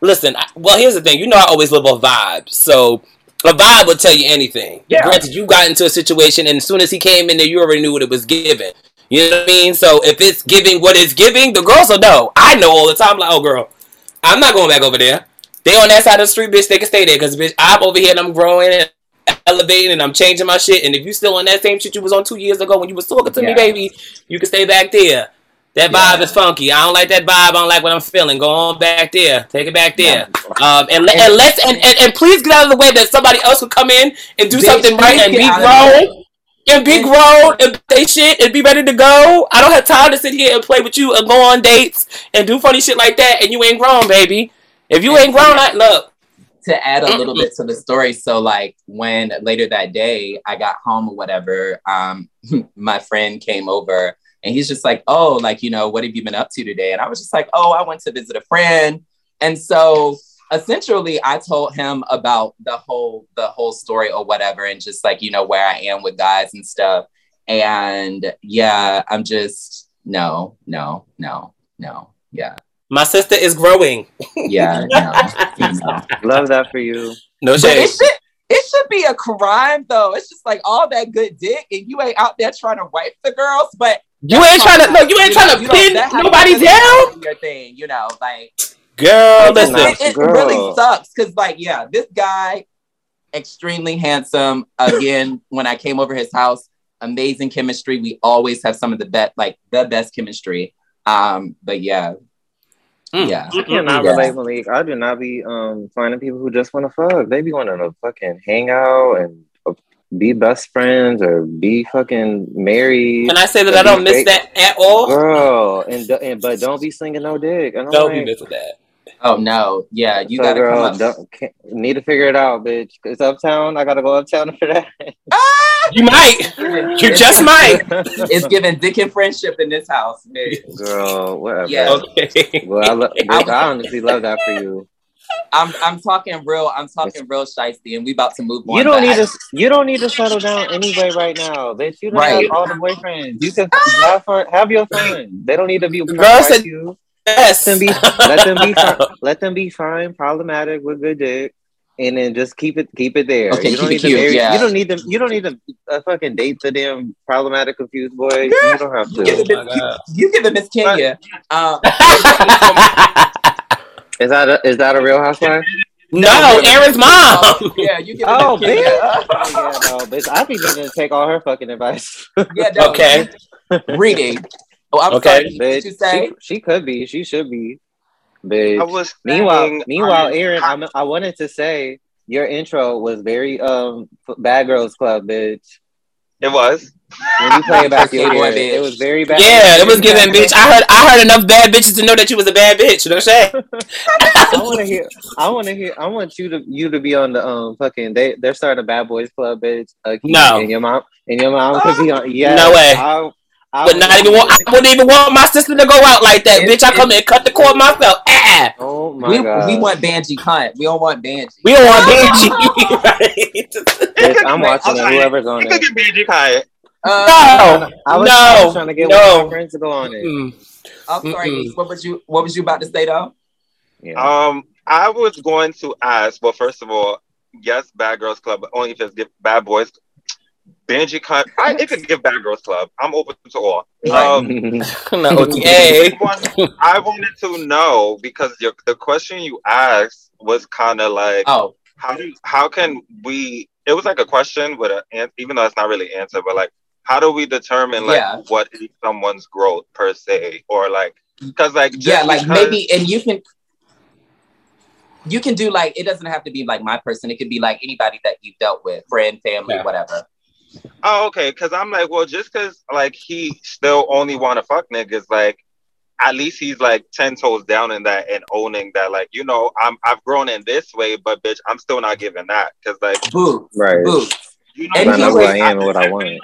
Listen, I, well, here's the thing. You know, I always live off vibes. So a vibe will tell you anything. Yeah. Granted, you got into a situation, and as soon as he came in there, you already knew what it was giving. You know what I mean? So if it's giving what it's giving, the girls will know. I know all the time. Like, oh, girl, I'm not going back over there. They on that side of the street, bitch. They can stay there because, bitch, I'm over here and I'm growing and elevating and I'm changing my shit. And if you still on that same shit you was on two years ago when you was talking to yeah. me, baby, you can stay back there. That vibe yeah. is funky. I don't like that vibe. I don't like what I'm feeling. Go on back there. Take it back there. Um, and, and let's and, and, and please get out of the way that somebody else will come in and do something right and be grown and be grown and they shit and be ready to go. I don't have time to sit here and play with you and go on dates and do funny shit like that and you ain't grown, baby. If you ain't grown, I look. To add a little bit to the story, so like when later that day I got home or whatever, um, my friend came over and he's just like, oh, like, you know, what have you been up to today? And I was just like, oh, I went to visit a friend. And so essentially I told him about the whole the whole story or whatever and just like, you know, where I am with guys and stuff. And yeah, I'm just no, no, no, no. Yeah. My sister is growing. Yeah, no, no. Love that for you. No shade. It should be a crime though. It's just like all that good dick, and you ain't out there trying to wipe the girls. But you ain't trying to no, you ain't you trying know, to pin nobody down. Your thing, you know, like girl, listen, it, it girl. really sucks because, like, yeah, this guy, extremely handsome. Again, when I came over his house, amazing chemistry. We always have some of the best, like the best chemistry. Um, but yeah, Mm. Yeah, I cannot yeah. relate, Malik. I do not be um finding people who just want to fuck. They be wanting to fucking hang out and be best friends or be fucking married. Can I say that I don't miss fake. that at all, girl? And, and but don't be slinging no dick. I don't like, be missing that. Oh no, yeah, you so gotta girl, come up. don't, can't, need to figure it out, bitch. It's uptown. I gotta go uptown for that. You might. You just might. It's giving dick and friendship in this house, bitch. girl, whatever. Yeah. Okay. Well, I, lo- bitch, I honestly love that for you. I'm I'm talking real. I'm talking real shiesty, and we about to move on. You don't but need I- to. You don't need to settle down anyway right now, bitch. You don't Right. have all the boyfriends. You can have fun. Have your fun. They don't need to be Girl like said- you. Yes. Let them be. Let them be. Fine, let them be fine. Problematic with good dick. And then just keep it, keep it there. Okay, you don't need to cute, marry. yeah. You don't need to. You don't need to uh, fucking date the damn problematic confused boy. You don't have You give to. it Miss- you give it Miss Kenya. Is that a, is that a Real Housewife? no, Aaron's mom. yeah, you get Oh, Miss Kenya. bitch. Oh, yeah, no, bitch. I be needing to take all her fucking advice. Yeah, no, Okay. Reading. Oh, I'm Okay. sorry. What Bitch, you say? she, she could be. She should be. I Bitch. was Meanwhile, saying, meanwhile, um, Aaron, I'm, I wanted to say your intro was very um Bad Girls Club, bitch. It was. When you play it boy, bitch. it was very bad. Yeah, it was giving bitch. I heard I heard enough bad bitches to know that you was a bad bitch. You know what I'm saying? I want to hear. I want to hear. I want you to you to be on the um fucking. They they're starting a Bad Boys Club, bitch. Uh, No. and your mom and your mom could be on. Yeah, No way. I, I But not even want. I wouldn't even want my sister to go out like that, It's- bitch. I come in and cut the cord myself. Ah, Oh my We, god. we want Banji cunt. We don't want Banji. we don't want Benji. Bitch, I'm watching it. Okay. Whoever's on You could it. get BG Kai. Uh, no, I was, no, I was trying to get one no. of my friends to go on it. Mm. I'm sorry. Mm-mm. What was you What was you about to say though? Yeah. Um, I was going to ask. Well, first of all, yes, Bad Girls Club, but only if it's give Bad Boys. Benji cut. I, it could give Bad Girls Club. I'm open to all. Um, no, okay. one- I wanted to know because your, the question you asked was kind of like, Oh, how do how can we? It was like a question with an even though it's not really an answer, but like, how do we determine like Yeah. what is someone's growth per se, or like because like just yeah, like because- maybe, and you can. You can do like it doesn't have to be like my person. It could be like anybody that you've dealt with, friend, family, Yeah. whatever. Oh, okay. Because I'm like, well, just because like he still only want to fuck niggas, like at least he's like ten toes down in that and owning that, like you know, I'm I've grown in this way, but bitch, I'm still not giving that because like Boo, Right. boo. you know, And I know he who was- I am and what I want.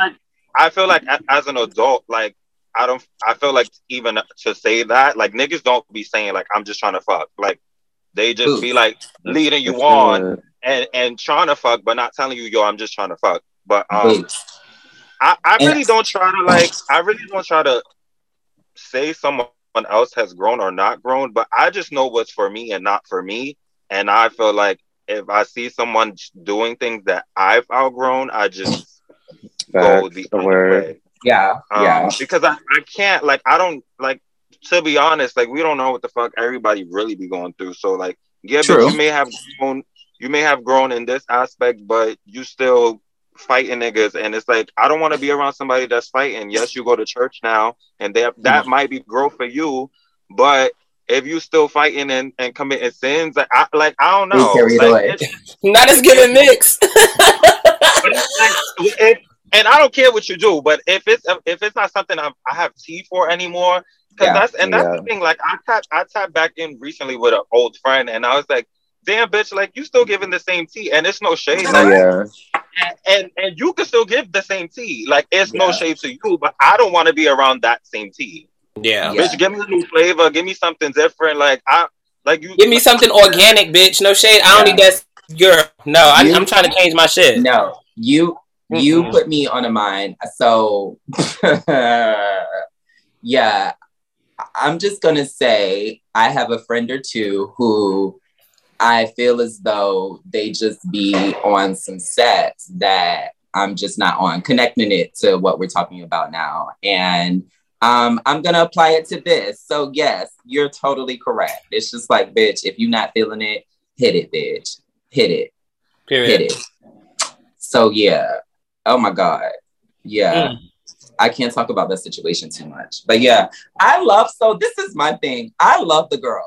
I feel like as an adult, like I don't, I feel like even to say that, like niggas don't be saying like I'm just trying to fuck, like they just Ooh. be like leading you on and and trying to fuck, but not telling you, yo, I'm just trying to fuck. But um, I, I really don't try to like I really don't try to say someone else has grown or not grown, but I just know what's for me and not for me. And I feel like if I see someone doing things that I've outgrown, I just go the word. way. Yeah, Um, yeah. Because I, I can't like I don't like to be honest, like we don't know what the fuck everybody really be going through. So like yeah, True. but you may have grown you may have grown in this aspect, but you still fighting niggas and it's like I don't want to be around somebody that's fighting. Yes, you go to church now and that that might be growth for you, but if you still fighting and, and committing sins, like I like I don't know. Please carry it Like, it's- Not as giving mixed. but it's like, if, and I don't care what you do, but if it's if it's not something I'm, I have tea for anymore, because Yeah. that's and that's Yeah. the thing. Like I tapped I tapped back in recently with an old friend, and I was like, "Damn, bitch! Like you still giving the same tea, and it's no shade. Like, Yeah. and and you can still give the same tea. Like it's no Yeah. shade to you, but I don't want to be around that same tea. Yeah. Yeah. Bitch, give me a new flavor. Give me something different. Like I like you. Give me something organic, bitch. No shade. I don't Yeah. need that. Girl, no, I, You- I'm trying to change my shit. No, you you Mm-mm. put me on a mind. So yeah, I'm just gonna say I have a friend or two who I feel as though they just be on some sets that I'm just not on, connecting it to what we're talking about now. And um, I'm gonna apply it to this. So yes, you're totally correct. It's just like, bitch, if you're not feeling it, hit it, bitch. Hit it hit it. So yeah. Oh my god. Yeah. Mm. I can't talk about that situation too much. But yeah, I love so this is my thing. I love the girls.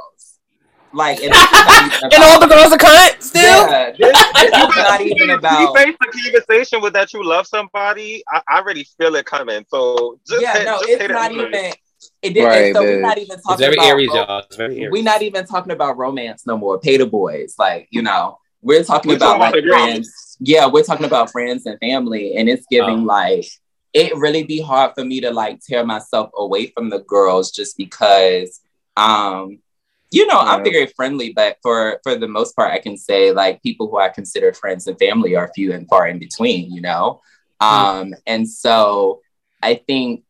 Like and, this is not even And all the girls are cunt still. yeah, this, this not even You face the conversation with that you love somebody. I, I already feel it coming. So just yeah, hit- no, just it's not anyway. even It did, Right, so we're not even It's talking very about Aries, y'all. It's very Aries. we're not even talking about romance no more. Pay the boys, like you know, we're talking We're about talking about like the friends. Yeah, we're talking about friends and family, and it's giving Oh. like it really be hard for me to like tear myself away from the girls just because, um, you know, I'm very friendly, but for for the most part, I can say like people who I consider friends and family are few and far in between. You know, um, and so I think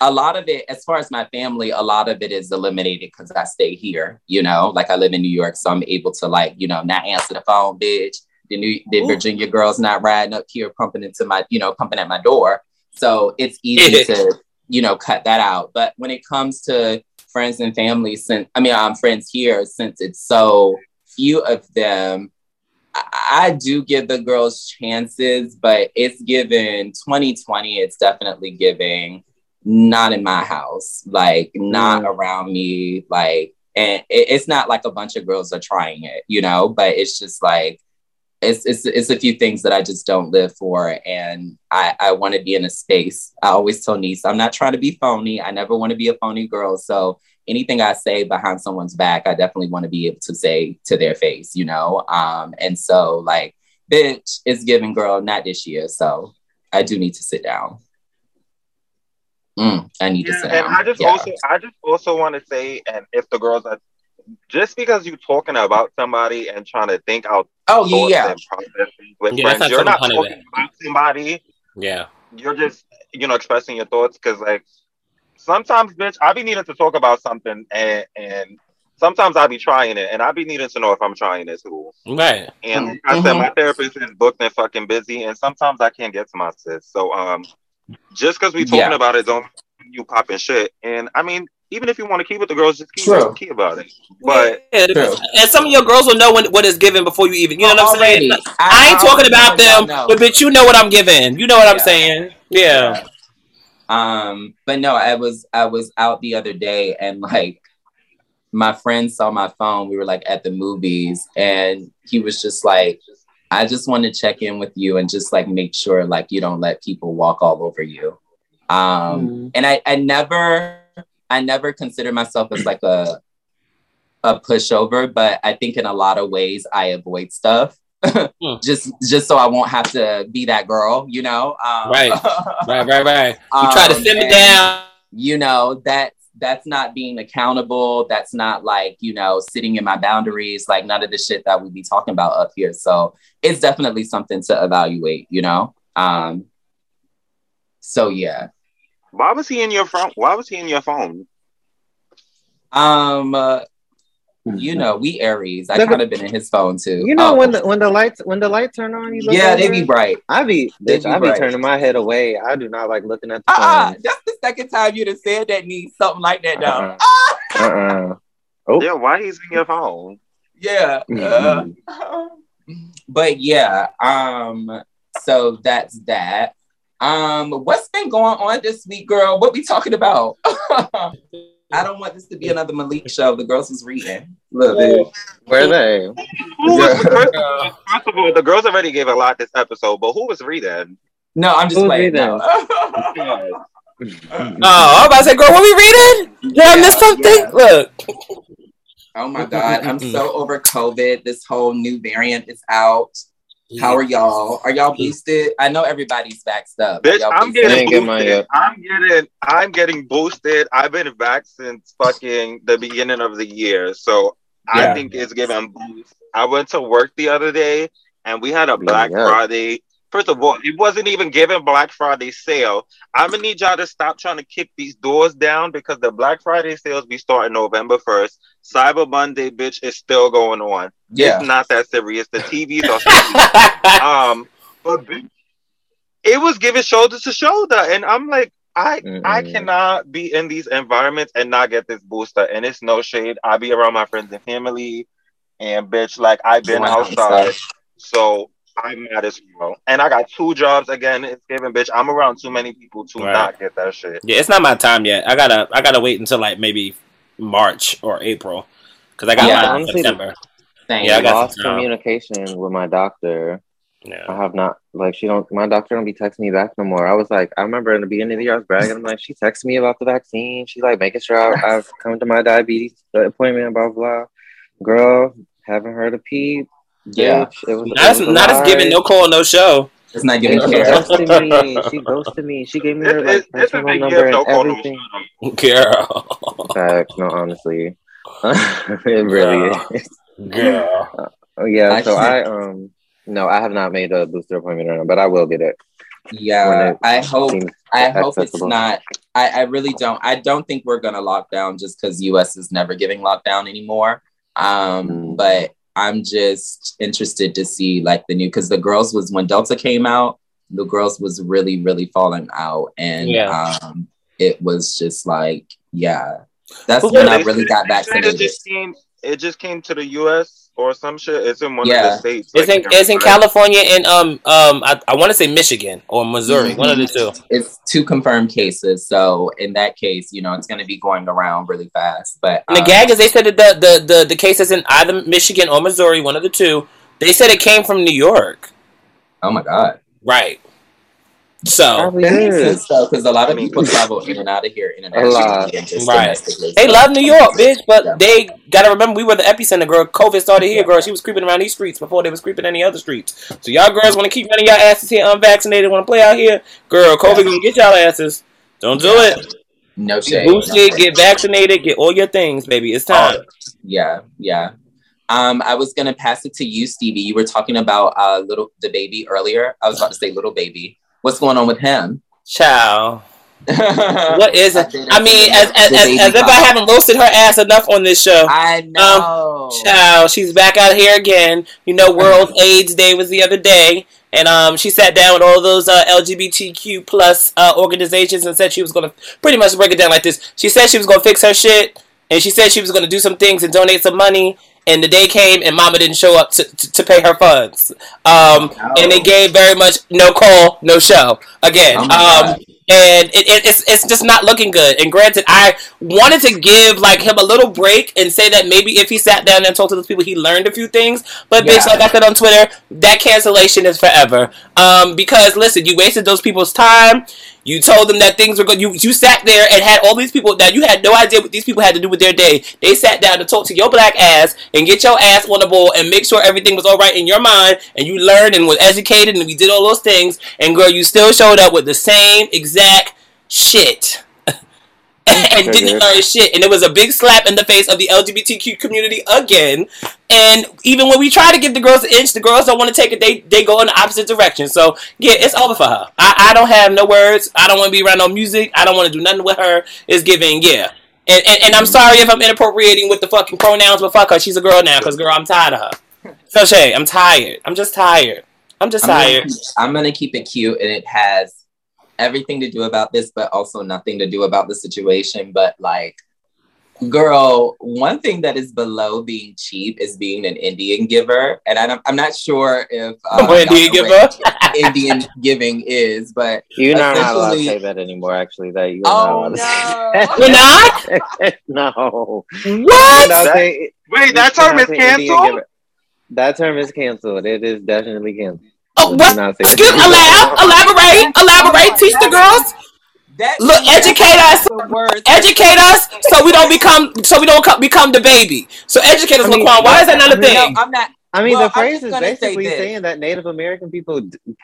a lot of it, as far as my family, a lot of it is eliminated because I stay here, you know, like I live in New York. So I'm able to like, you know, not answer the phone, bitch. The New the Ooh. Virginia girls not riding up here, pumping into my, you know, pumping at my door. So it's easy to, you know, cut that out. But when it comes to friends and family, since I mean I'm friends here, since it's so few of them, I, I do give the girls chances, but it's given 2020, it's definitely giving not in my house, like not Mm. around me, like, and it, it's not like a bunch of girls are trying it, you know, but it's just like, it's, it's, it's a few things that I just don't live for. And I, I want to be in a space. I always tell Niece, I'm not trying to be phony. I never want to be a phony girl. So anything I say behind someone's back, I definitely want to be able to say to their face, you know? Um, and so like, bitch, it's giving girl, not this year. So I do need to sit down. Mm, I need to Yeah, sit and down. I just Yeah. also I just also want to say, and if the girls are just because you're talking about somebody and trying to think out oh thoughts yeah, and processes with Yeah, friends, you're not talking about somebody. Yeah. You're just you know expressing your thoughts because like sometimes, bitch, I be needing to talk about something and and sometimes I be trying it and I be needing to know if I'm trying it too. Right. And like I said, Mhm. my therapist is booked and fucking busy, and sometimes I can't get to my sis. So um, just because we talking Yeah. about it, don't mean you popping shit. And I mean, even if you want to keep it, the girls just keep True. it, keep about it. But yeah, and some of your girls will know when, what is given before you even. You know what I'm Already. saying? I ain't talking about them, No. but bitch, you know what I'm giving. You know what I'm saying? Yeah. Um, but no, I was I was out the other day and like my friend saw my phone. We were like at the movies and he was just like, I just want to check in with you and just like make sure like you don't let people walk all over you. Um Mm. and I, I never I never consider myself as like a a pushover, but I think in a lot of ways I avoid stuff. Hmm. just just so I won't have to be that girl, you know. Um, Right. Right, right, right. You try to um, simmer and, down. You know that that's not being accountable. That's not like you know sitting in my boundaries. Like none of the shit that we be talking about up here. So it's definitely something to evaluate. You know. Um. So yeah. Why was he in your phone? Why was he in your phone? Um. uh, you know, we Aries. I kind of been in his phone too. You know Oh, when the when the lights when the lights turn on, you look yeah, they be bright. I be they bitch, be I be bright. turning my head away. I do not like looking at the Uh uh phone. That's the second time you'd have said that needs something like that though. Uh-uh. Ah! Uh-uh. Oh. Yeah, why he's in your phone? Yeah. Uh, but yeah, um, so that's that. Um, what's been going on this week, girl? What we talking about? I don't want this to be another Malik show. The girls was reading. Look, dude. Where are they? First, of all, first of all, the girls already gave a lot this episode, but who was reading? No, I'm just Who's playing. reading? Oh, I'm about to say, girl, what we reading? Did I miss something? yeah. Look. oh my god, I'm so over COVID. This whole new variant is out. How are y'all? Are y'all boosted? I know everybody's vaxxed up. Bitch, I'm getting ain't get boosted. I'm getting I'm getting boosted. I've been back since fucking the beginning of the year. So Yeah. I think it's giving boost. I went to work the other day and we had a Black Yeah. Friday. First of all, it wasn't even given Black Friday sale. I'm gonna need y'all to stop trying to kick these doors down because the Black Friday sales be starting November 1st. Cyber Monday, bitch, is still going on. Yeah. It's not that serious. The TVs are um, but it was giving shoulder to shoulder, and I'm like, I I Mm-mm. cannot be in these environments and not get this booster. And it's no shade. I be around my friends and family, and bitch, like I've been Wow, outside, so- so I'm mad as well. And I got two jobs again. It's giving, bitch. I'm around too many people to Right. not get that shit. Yeah, it's not my time yet. I gotta, I gotta wait until like maybe March or April because I got Yeah, mine in honestly, September. Same. Yeah, I got lost some communication with my doctor. Yeah. I have not. Like, she don't. My doctor don't be texting me back no more. I was like, I remember in the beginning of the year, I was bragging. I'm like, she texted me about the vaccine. She's like making sure I, I've come to my diabetes appointment. Blah blah. Girl, haven't heard a peep. Yeah, it was, not, it was not as giving no call, no show. It's not giving she ghosted me. She ghosted me. She gave me her like it, personal number and everything. Girl. Fact, no, honestly, it really Girl. is. Girl. Uh, yeah, I so I um no, I have not made a booster appointment right now, but I will get it. Yeah, it I hope. I hope it's not. I, I really don't. I don't think we're gonna lock down just because US is never giving lockdown anymore. Um, mm. but I'm just interested to see like the new because the girls was when Delta came out, the girls was really really falling out, and yeah. um, it was just like yeah, that's when I really got vaccinated. Just came. It just came to the U.S or some shit. It's in one yeah. of the states. It's like, in it's in California and um um I, I want to say Michigan or Missouri, mm-hmm. one of the two. It's two confirmed cases, so in that case, you know, it's going to be going around really fast. But um, the gag is they said that the the the the case is in either Michigan or Missouri, one of the two. They said it came from New York. Oh my god! Right. So because a lot of people travel in and out of here internationally. Right. They love New York, bitch, but yeah. they gotta remember we were the epicenter, girl. COVID started here, girl. She was creeping around these streets before they was creeping any other streets. So y'all girls want to keep running y'all asses here unvaccinated, want to play out here, girl. COVID yeah. gonna get y'all asses. Don't do it. No shade. Get boosted, no. get vaccinated, get all your things, baby. It's time. yeah, yeah. Um, I was gonna pass it to you, Stevie. You were talking about uh little the baby earlier. I was about to say little baby. What's going on with him? Ciao. what is it? I mean, as, as, as, as, if I haven't roasted her ass enough on this show. I um, know. Um, ciao. She's back out here again. You know, World AIDS Day was the other day. And um, she sat down with all those uh, LGBTQ plus uh, organizations and said she was going to pretty much break it down like this. She said she was going to fix her shit. And she said she was going to do some things and donate some money and the day came and mama didn't show up to, to, to pay her funds. Um, oh. And they gave very much no call, no show again. Oh um, and it, it, it's it's just not looking good. And granted, I wanted to give like him a little break and say that maybe if he sat down and talked to those people, he learned a few things. But yeah. bitch, like I said on Twitter, that cancellation is forever. Um, because listen, you wasted those people's time. You told them that things were good. You you sat there and had all these people that you had no idea what these people had to do with their day. They sat down to talk to your black ass and get your ass on the ball and make sure everything was all right in your mind. And you learned and was educated and we did all those things. And girl, you still showed up with the same exact shit. And didn't learn shit. And it was a big slap in the face of the LGBTQ community again. And even when we try to give the girls an inch, the girls don't want to take it. They they go in the opposite direction. So yeah, it's over for her. I, I don't have no words. I don't want to be around no music. I don't want to do nothing with her. It's giving yeah. And, and, and I'm mm-hmm. sorry if I'm inappropriating with the fucking pronouns, but fuck her. She's a girl now, cause girl, I'm tired of her. So Shay, I'm tired. I'm just tired. I'm just I'm tired. Gonna, I'm gonna keep it cute, and it has everything to do about this, but also nothing to do about the situation. But like, girl, one thing that is below being cheap is being an Indian giver, and I'm, I'm not sure if uh, Indian giver Indian giving is, but you're not allowed to say that anymore. Actually, that you're oh, not. No. you're not. no. What? Say, Wait, that term is canceled. That term is canceled. It is definitely canceled. Oh, what? Excuse, elab- elaborate, elaborate, teach the girls. That Look, educate us, educate us, so we don't become, so we don't become the baby. So educate us, I mean, Laquan. Why is that not a thing? No, I'm not. I mean, well, the phrase is basically say saying that Native American people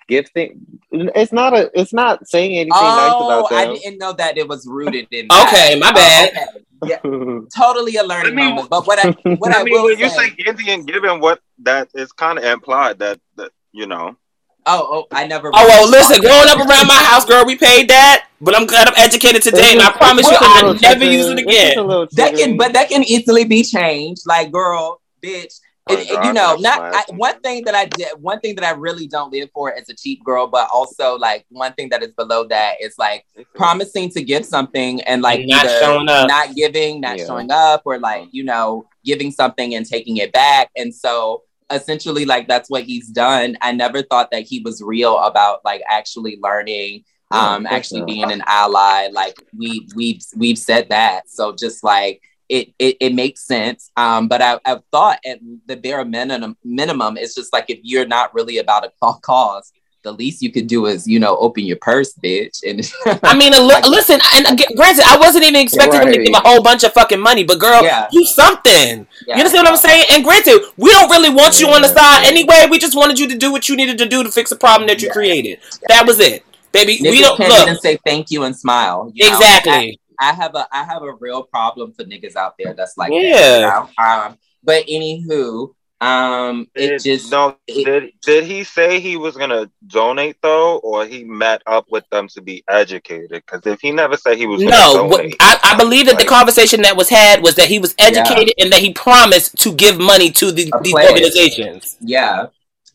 give things. It's not a. It's not saying anything oh, nice about them. I didn't know that it was rooted in. okay, my oh, bad. Oh, okay. Yeah, totally a learning I mean, moment. But what I what I, I mean, will when say, you say Indian given, what that is kind of implied that that you know Oh, oh, I never. Oh well, listen, growing up around my house, girl, we paid that, but I'm glad I'm educated today, and I promise you, I'll never use it again. That can, but that can easily be changed. Like, girl, bitch, oh, it, you know, not I, one thing that I did, one thing that I really don't live for as a cheap girl, but also like one thing that is below that is like promising to give something and like not showing up, not giving, not yeah. showing up, or like you know, giving something and taking it back, and so essentially like that's what he's done. I never thought that he was real about like actually learning, um, actually being an ally. Like we we've we've said that. So just like it, it it makes sense. Um, but I, I've thought at the bare minimum minimum, it's just like if you're not really about a cause, the least you could do is, you know, open your purse, bitch. And I mean, li- listen, and again, granted, I wasn't even expecting right. him to give a whole bunch of fucking money, but girl, Yeah. do something. Yeah. You understand what I'm saying? And granted, we don't really want you on the side anyway. We just wanted you to do what you needed to do to fix a problem that you Yeah. created. That was it, baby. Niggas we don't look and say thank you and smile. you exactly. I, I have a I have a real problem for niggas out there that's like Yeah. that. You know? Um, but anywho, um, it Did- just no. it- did did he say he was gonna donate though, or he met up with them to be educated? Because if he never said he was No, donate, I, I believe that the conversation that was had was that he was educated and that he promised to give money to the, these pledge. organizations. yeah,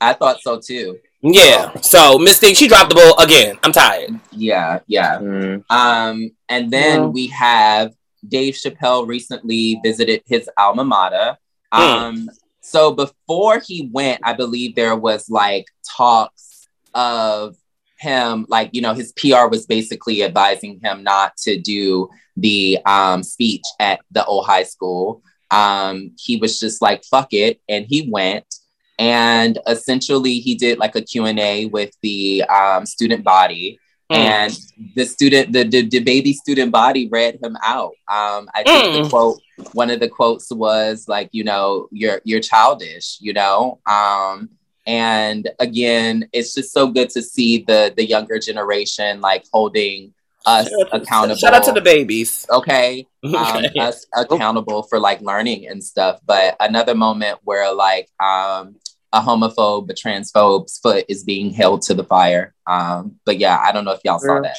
I thought so too. Yeah. So Miss Thing, she dropped the ball again. I'm tired. Yeah, yeah. Mm. Um, and then Yeah. we have Dave Chappelle recently visited his alma mater. Hmm. Um, so before he went, I believe there was like talks of him, like, you know, his PR was basically advising him not to do the um, speech at the old high school. Um, he was just like, fuck it. And he went. And essentially, he did like a Q&A with the um, student body Hmm. and the student the, the the baby student body read him out um i think the Mm. quote one of the quotes was like you know you're you're childish you know um and again it's just so good to see the the younger generation like holding us Shout to- accountable Shout out to the babies. okay um, Okay. us accountable for like learning and stuff. But another moment where like um, a homophobe, a transphobe's foot is being held to the fire. Um, but yeah, I don't know if y'all saw that.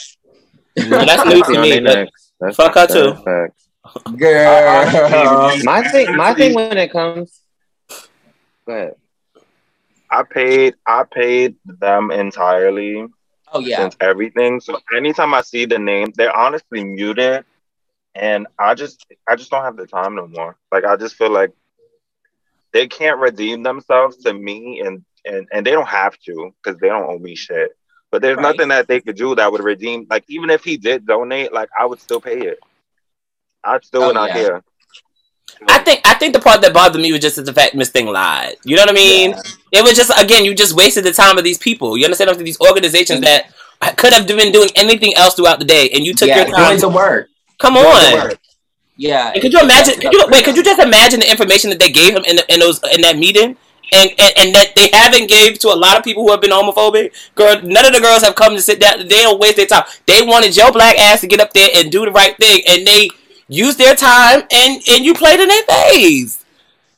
Well, that's new to me. But. That's, fuck her too. facts. Girl, My thing, my thing when it comes. Go ahead. I paid I paid them entirely oh yeah, since everything. So anytime I see the name, they're honestly muted, and I just I just don't have the time no more. Like I just feel like they can't redeem themselves to me, and and and they don't have to because they don't owe me shit. But there's Right. nothing that they could do that would redeem. Like even if he did donate, like I would still pay it. I'd still Oh, not yeah. care. I think I think the part that bothered me was just the fact Miss Thing lied. You know what I mean? Yeah. It was just again, you just wasted the time of these people. You understand? Of these organizations that could have been doing anything else throughout the day, and you took yeah, your time. the work. Come on. Yeah. And could you imagine? Could you wait? Could you just imagine the information that they gave him in, the, in those in that meeting, and, and and that they haven't gave to a lot of people who have been homophobic? Girl, none of the girls have come to sit down. They don't waste their time. They wanted your black ass to get up there and do the right thing, and they used their time, and and you played in their face.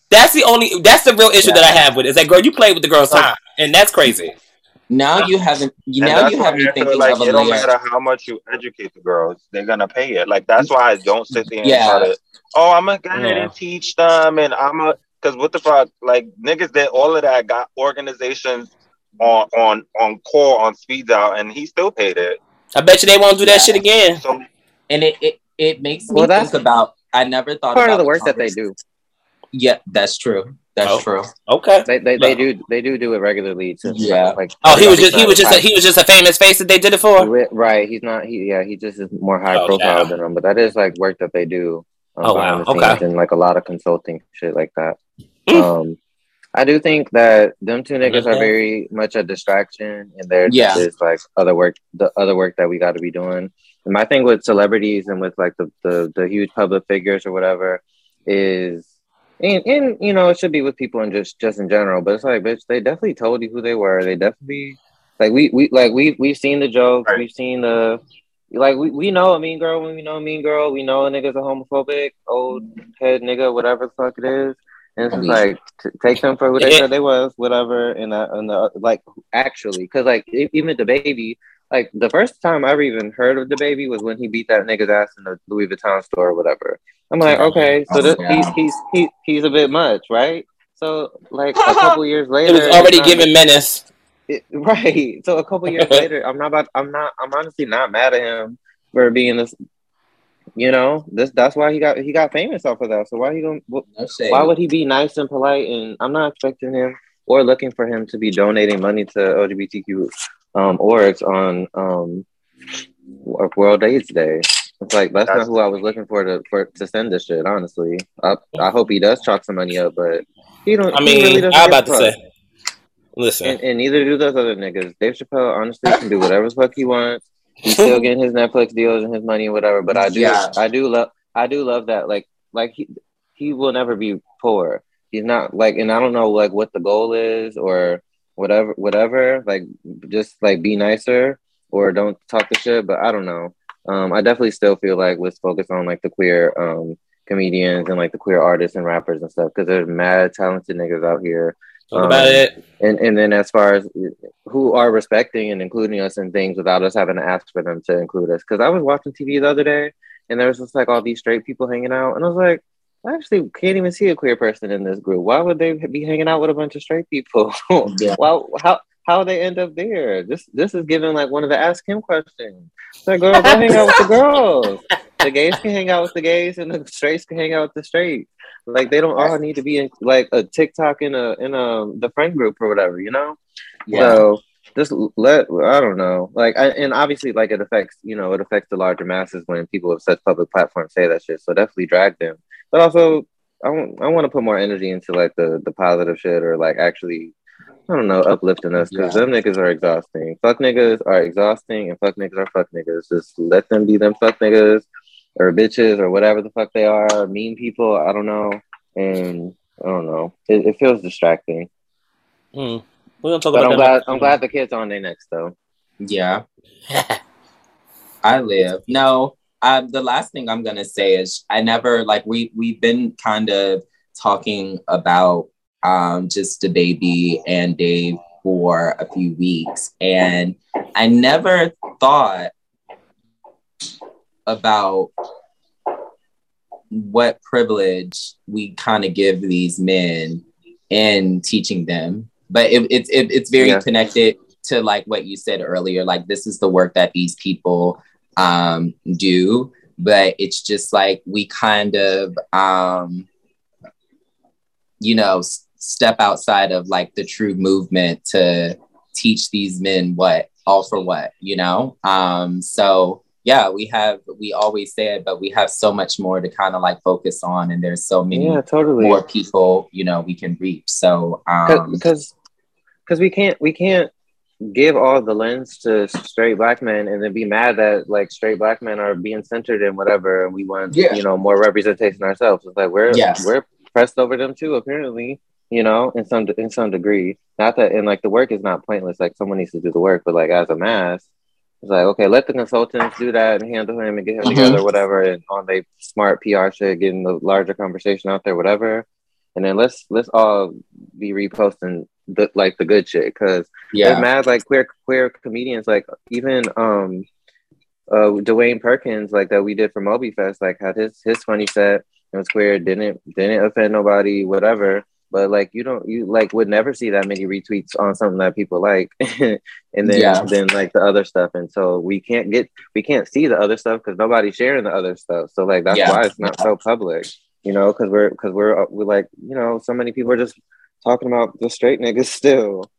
That's the only. That's the real issue that I have with it. Is that girl? You played with the girl's time, and that's crazy. Now you haven't. You And now you have me I feel thinking like of a it don't layer. matter how much you educate the girls, they're gonna pay it. Like that's why I don't sit there and Yeah. try to. Oh, I'm gonna go ahead Yeah. and teach them, and I'm a because what the fuck, like niggas did all of that, got organizations on on on core on speed dial, and he still paid it. I bet you they won't do that Yeah. shit again. So and it, it it makes me Well, think about. I never thought Part about of the work that they do. Yeah, that's true. That's Oh. true. Okay. They they, they do they do do it regularly. To, Yeah. Like Oh, he was just he was just a, he was just a famous face that they did it for. Right. He's not. He yeah. He just is more high Oh, profile damn. than them. But that is like work that they do. Um, Oh, behind wow. the scenes Okay. And like a lot of consulting shit like that. Mm. Um, I do think that them two niggas are Mhm. very much a distraction, and there Yeah. just is like other work, the other work that we got to be doing. And my thing with celebrities and with like the the, the huge public figures or whatever is. And, and you know it should be with people and just just in general, but it's like bitch, they definitely told you who they were. They definitely like we we like we we've seen the jokes, Right. we've seen the like we, we know a mean girl when we know a mean girl. We know a nigga's a homophobic old head nigga, whatever the fuck it is. And it's just like t- take them for who they said they was, whatever. And uh, and the like actually, because like even the baby, like the first time I ever even heard of the baby was when he beat that nigga's ass in the Louis Vuitton store or whatever. I'm like, okay, so this, yeah. he's he's he, he's a bit much, right? So like a couple years later, It was already it's not- given menace. it, right. So a couple years later, I'm not about. I'm not. I'm honestly not mad at him for being this. You know, this. That's why he got he got famous off of that. So why he going No. Why would he be nice and polite? And I'm not expecting him or looking for him to be donating money to LGBTQ um, orgs on um, World AIDS Day. It's like that's, that's not who I was looking for to for to send this shit. Honestly, I, I hope he does chalk some money up, but he don't. I mean, really I'm about to say. Listen, and, and, neither do those other niggas. Dave Chappelle honestly can do whatever the fuck he wants. He's still getting his Netflix deals and his money and whatever. But I do, yeah. I do love, I do love that. Like, like he, he will never be poor. He's not like, and I don't know like what the goal is or whatever, whatever. Like, just like be nicer or don't talk the shit. But I don't know. Um, I definitely still feel like let's focus on like the queer um comedians and like the queer artists and rappers and stuff because there's mad talented niggas out here Talk about um, it. And and then as far as who are respecting and including us in things without us having to ask for them to include us. Because I was watching TV the other day and there was just like all these straight people hanging out, and I was like, I actually can't even see a queer person in this group. Why would they be hanging out with a bunch of straight people? yeah. Well, how how they end up there? This this is giving like one of the ask him questions. It's like, girl, go hang out with the girls. The gays can hang out with the gays, and the straights can hang out with the straights. Like they don't all need to be in like a TikTok in a in a the friend group or whatever, you know. Yeah. So just let I don't know, like, I, and obviously, like it affects you know it affects the larger masses when people of such public platforms say that shit. So definitely drag them, but also I want I want to put more energy into like the the positive shit or like actually I don't know, uplifting us because yeah. them niggas are exhausting. Fuck niggas are exhausting and fuck niggas are fuck niggas. Just let them be them fuck niggas or bitches or whatever the fuck they are, mean people. I don't know, and I don't know. It, it feels distracting. Hmm. We're gonna talk but about. I'm glad. I'm glad the kids on their next though. Yeah. I live. No, um, the last thing I'm gonna say is I never like we we've been kind of talking about um just baby and Dave for a few weeks, and I never thought about what privilege we kind of give these men in teaching them. But it, it, it it's very yeah. connected to like what you said earlier. Like this is the work that these people um, do, but it's just like we kind of, um, you know, step outside of like the true movement to teach these men what all for what, you know. Um, so yeah, we have we always say it, but we have so much more to kind of like focus on, and there's so many yeah, totally. more people you know we can reach. So um, because because we can't we can't give all the lens to straight black men and then be mad that like straight black men are being centered in whatever and we want yeah. you know more representation ourselves. It's like we're yes. we're pressed over them too apparently you know in some in some degree. Not that and like the work is not pointless. Like someone needs to do the work but like as a mass it's like, okay, let the consultants do that and handle him and get him mm-hmm. together, whatever, and on the smart PR shit, getting the larger conversation out there, whatever. And then let's let's all be reposting the like the good shit because yeah, mad like queer queer comedians like even um uh Dwayne Perkins like that we did for Moby Fest like had his his funny set. It was queer didn't didn't offend nobody whatever but like you don't you like would never see that many retweets on something that people like and then yeah. then like the other stuff and so we can't get we can't see the other stuff because nobody's sharing the other stuff so like that's yeah. why it's not so public you know because we're because we're we're like you know so many people are just talking about the straight niggas still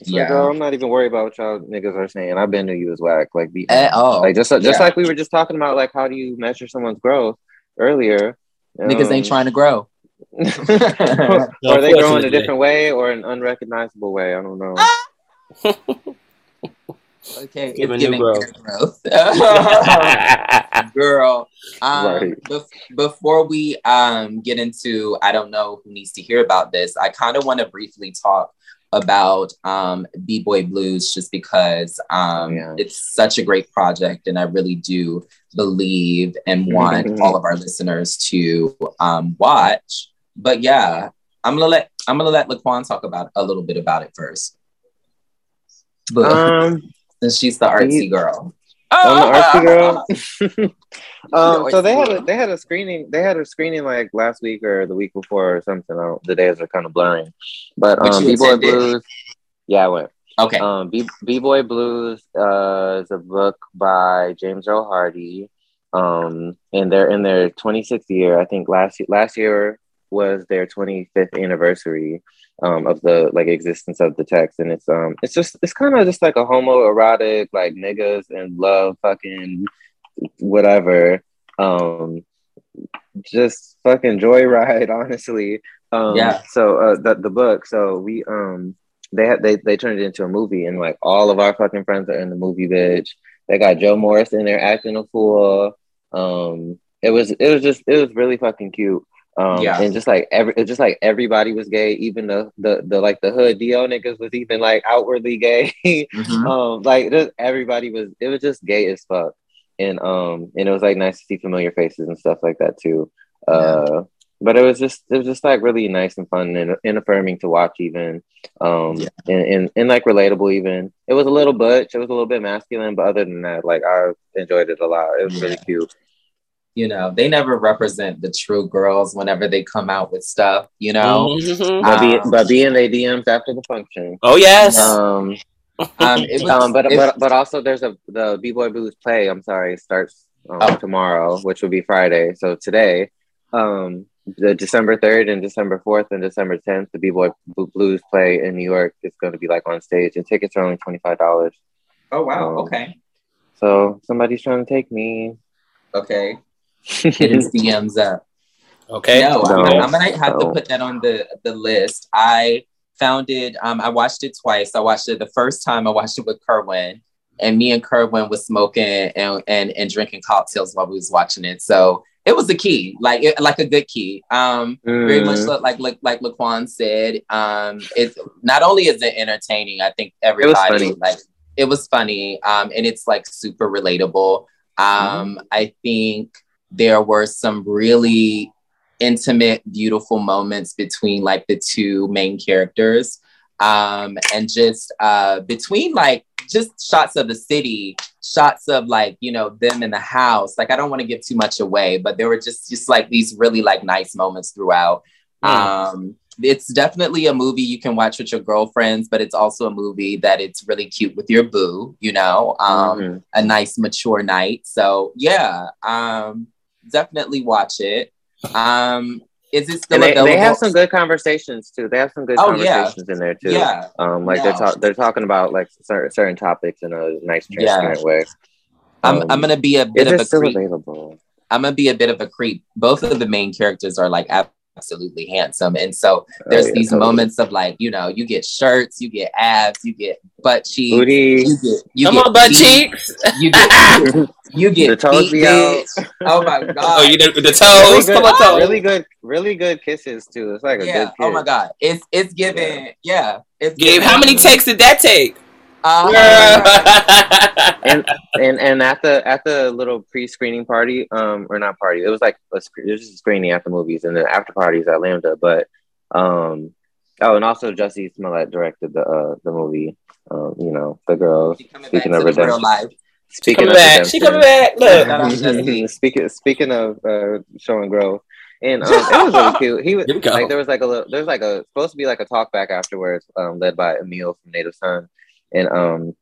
it's yeah. girl, I'm not even worried about what y'all niggas are saying. I've been to you as whack, like be like just just yeah. like we were just talking about, like how do you measure someone's growth earlier? Niggas um, ain't trying to grow. or they growing a different way or an unrecognizable way. I don't know. okay, Give it's giving growth. growth. Girl, um, right. before we um, get into, I don't know who needs to hear about this. I kind of want to briefly talk about um, B Boy Blues just because um, yeah. it's such a great project, and I really do believe and want all of our listeners to um, watch but yeah, I'm gonna let I'm gonna let Laquan talk about a little bit about it first. But um, since she's the artsy girl. I'm the artsy girl. um, so they had a they had a screening they had a screening like last week or the week before or something. the days are kind of blurring, but um, B Boy Blues. Yeah, I went. Okay. Um, B Boy Blues uh, is a book by James Earl Hardy. Um, and they're in their 26th year. I think last last year was their 25th anniversary um, of the like existence of the text, and it's um it's just it's kind of just like a homoerotic like niggas and love fucking whatever. Um, just fucking joyride, honestly. Um, Yeah. So uh, the the book. So we um they had they they turned it into a movie, and like all of our fucking friends are in the movie, bitch. They got Joe Morris in there acting a fool. Um, it was it was just it was really fucking cute. Um, Yeah. and just like every just like everybody was gay, even the the the like the hood do niggas was even like outwardly gay. Mhm. um, like just, everybody was it was just gay as fuck, and um, and it was like nice to see familiar faces and stuff like that too. Uh, but it was just it was just like really nice and fun and, and affirming to watch even, um, Yeah. and, and and like relatable even. It was a little butch, it was a little bit masculine, but other than that, like I enjoyed it a lot. It was really cute. You know, they never represent the true girls whenever they come out with stuff. You know, Mhm. But be Um, but be in their DMs after the function. Oh yes. Um, um, it was, um, but it- but but also there's a the B Boy Blues play. I'm sorry, starts um, Oh. tomorrow, which will be Friday. So today, um, the December third and December fourth and December tenth, the B Boy Blues play in New York is going to be like on stage, and tickets are only twenty five dollars. oh wow, um, okay, So somebody's trying to take me. okay, hit his DMs up. okay. No, I'm, I'm gonna have to put that on the the list. I found it. Um, I watched it twice. I watched it the first time. I watched it with Kerwin, and me and Kerwin was smoking and and and drinking cocktails while we was watching it. So it was a key, like it, like a good key. Um, very much Mm. like like like Laquan said. Um, it not only is it entertaining. I think was everybody funny. like it was funny. Um, and it's like super relatable. Um, I think there were some really intimate, beautiful moments between like the two main characters. Um, and just uh, between like just shots of the city, shots of like, you know, them in the house. Like, I don't want to give too much away, but there were just, just like these really like nice moments throughout. Um, it's definitely a movie you can watch with your girlfriends, but it's also a movie that it's really cute with your boo, you know, um, Mhm. a nice mature night. So yeah, um, definitely watch it. Um, is it still And they, available? they have some good conversations too. They have some good Oh, yeah. conversations in there too. Yeah, Um, like they're talk- they're talking about like certain certain topics in a nice Yeah. transparent way. I'm Um, I'm gonna be a bit of a still creep. available? I'm gonna be a bit of a creep. Both of the main characters are like absolutely handsome, and so oh, there's Oh, yeah, these totally. moments of like you know you get shirts, you get abs, you get butt cheeks, Booty. you get you Come get on, butt feet, cheeks. you get you get The toes feet, out. Oh my god! Oh, you did the really toes. good, Come on, toes. really good, really good kisses too. It's like a yeah. good kiss. Oh my god! It's it's giving. Yeah. It's Gabe, giving. how many takes did that take? Oh. And and and at the at the little pre-screening party, um, or not party, it was like a, it was just a screening at the movies, and then after parties at Lambda. But um, oh, and also Jussie Smollett directed the uh the movie. Um, you know the girls. She coming back Speaking of the real redemption. life. Speaking of back. She coming back. Look. Shout out Jussie. speaking speaking of uh, showing growth, and um, it was really cute. He was Here we go. like there was like a little there's like a supposed to be like a talk back afterwards, um, led by Emil from Native Son, and um,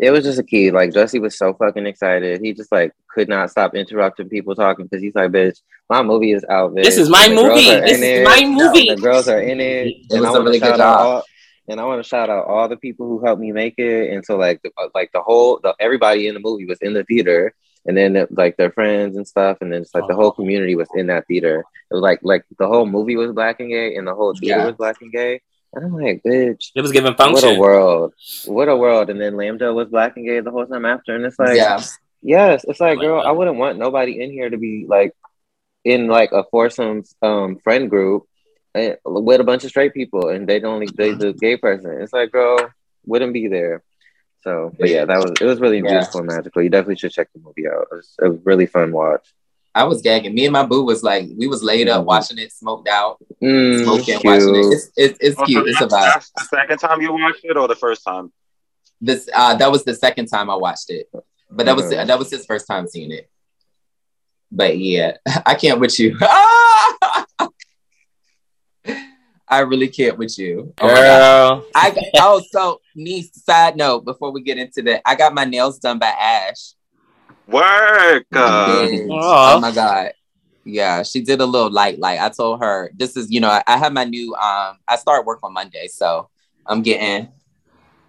it was just a key. Like Jussie was so fucking excited. He just like could not stop interrupting people talking because he's like, "Bitch, my movie is out. Bitch. This is my and the girls movie. This is it. my movie. The girls are in it. It and was I a wanna really good shout out job. all- and I want to shout out all the people who helped me make it. And so like the, like the whole the, everybody in the movie was in the theater, and then like their friends and stuff, and then it's like the whole community was in that theater. It was like like the whole movie was black and gay, and the whole theater Yeah. was black and gay. And I'm like, bitch, It was giving function. what a world, what a world. And then Lambda was black and gay the whole time after, and it's like, yeah. Yes, it's like, Like girl. I wouldn't want nobody in here to be like in like a foursome um friend group eh, with a bunch of straight people, and they don't only they the gay person. It's like, girl, wouldn't be there. So, but yeah, that was it was really Yeah. beautiful and magical. You definitely should check the movie out. It was a really fun watch. I was gagging. Me and my boo was like, we was laid up watching it, smoked out, Mm, smoking, watching it. It's it's, it's Oh, so cute. It's a that's- vibe. that's the second time you watched it or the first time? This uh, that was the second time I watched it, but that was that was his first time seeing it. But yeah, I can't with you. I really can't with you. Oh my Girl. I oh so niece. Side note before we get into that, I got my nails done by Ash. Work. Uh, Oh my god. Yeah, she did a little light light. I told her this is, you know, I, I have my new um I start work on Monday, so I'm getting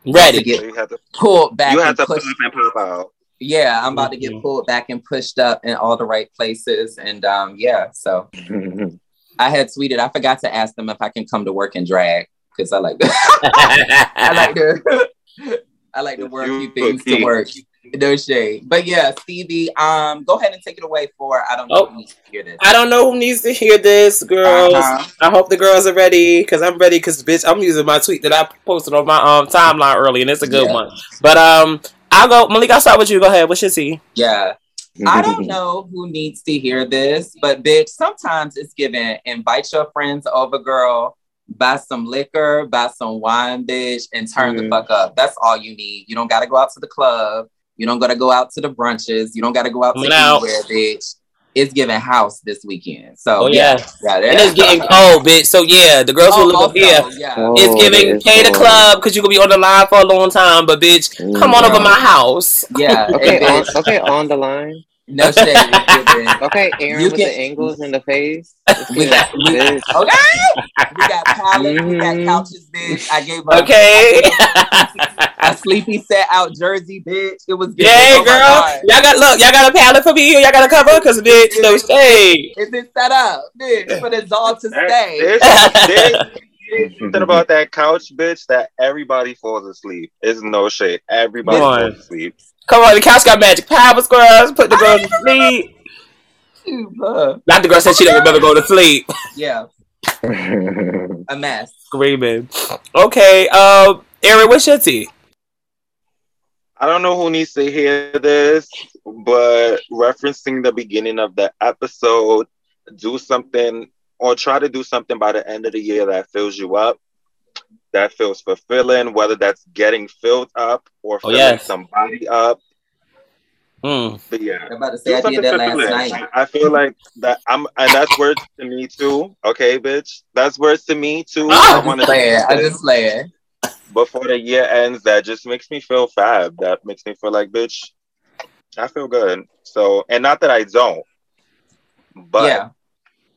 to Ready. get so you had to, pulled back you had and to pushed. pop and pop out. Yeah, I'm about to get pulled back and pushed up in all the right places. And um, yeah, so I had tweeted, I forgot to ask them if I can come to work and drag because I like I like to I like to work a few things to work. No shade. But yeah, Stevie, um, go ahead and take it away for I don't know Oh. who needs to hear this. I don't know who needs to hear this, girls. Uh-huh. I hope the girls are ready because I'm ready. Because bitch, I'm using my tweet that I posted on my um timeline early, and it's a good Yeah. one. But um, I'll go. Malik, I'll start with you. Go ahead. What's your tea? Yeah. I don't know who needs to hear this, but bitch, sometimes it's given invite your friends over, girl, buy some liquor, buy some wine, bitch, and turn the Mhm. fuck up. That's all you need. You don't gotta go out to the club. You don't gotta go out to the brunches. You don't gotta go out to Coming out. anywhere, bitch. It's giving house this weekend. So Oh, yeah, yeah. yeah, And it's getting cold, bitch. So yeah, the girls who Oh, live up also, here. Oh, yeah. Oh, It's giving it is pay the club because you gonna be on the line for a long time, but bitch, come on over mm-hmm. my house. Yeah, Okay, on, okay, on the line. No shade. it's giving- Okay, Aaron You with can- the angles in the face. We got- we- Okay. We got pallets, we got Mhm. couches, bitch. I gave her Okay. a sleepy set out jersey, bitch. It was good. yeah, Oh girl. Y'all got look. Y'all got a pallet for me. Y'all got a cover because bitch, no shade. Is it set up, bitch, for the dog to There- stay? There's, there's something about that couch, bitch, that everybody falls asleep. It's no shade. Everybody falls asleep. Come on, the couch got magic powers, girls. Put the girls to sleep. Uh, Not the girl said she didn't remember go to sleep. yeah, a mess. Screaming. Okay, um, Aaron, what's your tea? I don't know who needs to hear this, but referencing the beginning of the episode, do something or try to do something by the end of the year that fills you up, that feels fulfilling, whether that's getting filled up or Oh, filling yes. somebody up. Mm. But yeah. I'm about to say I did that last night. I feel like that I'm and that's words to me too. Okay, bitch. That's words to me too. Ah! I I wanna just play it. I do just play it. before the year ends that just makes me feel fab. That makes me feel like, bitch, I feel good. So, and not that I don't, but yeah,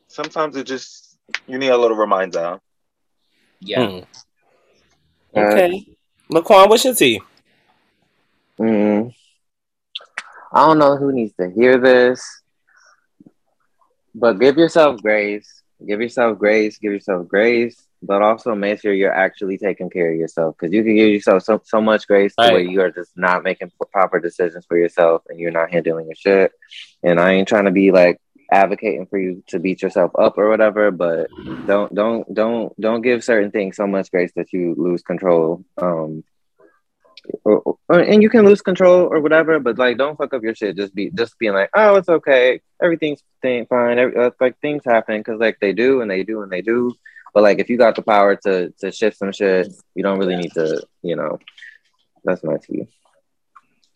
sometimes it just, you need a little reminder. yeah. Mm. Okay. Laquan, what's your tea? Mm. I don't know who needs to hear this, but give yourself grace. Give yourself grace. Give yourself grace, but also make sure you're actually taking care of yourself because you can give yourself so, so much grace to where you are just not making proper decisions for yourself and you're not handling your shit. And I ain't trying to be like advocating for you to beat yourself up or whatever, but don't don't don't don't give certain things so much grace that you lose control. Um, or, or- and you can lose control or whatever, but like don't fuck up your shit. Just be just being like, oh, it's okay, everything's thing, fine. Every, uh, like things happen because like they do and they do and they do. But like if you got the power to to shift some shit, you don't really need to, you know. That's my tea.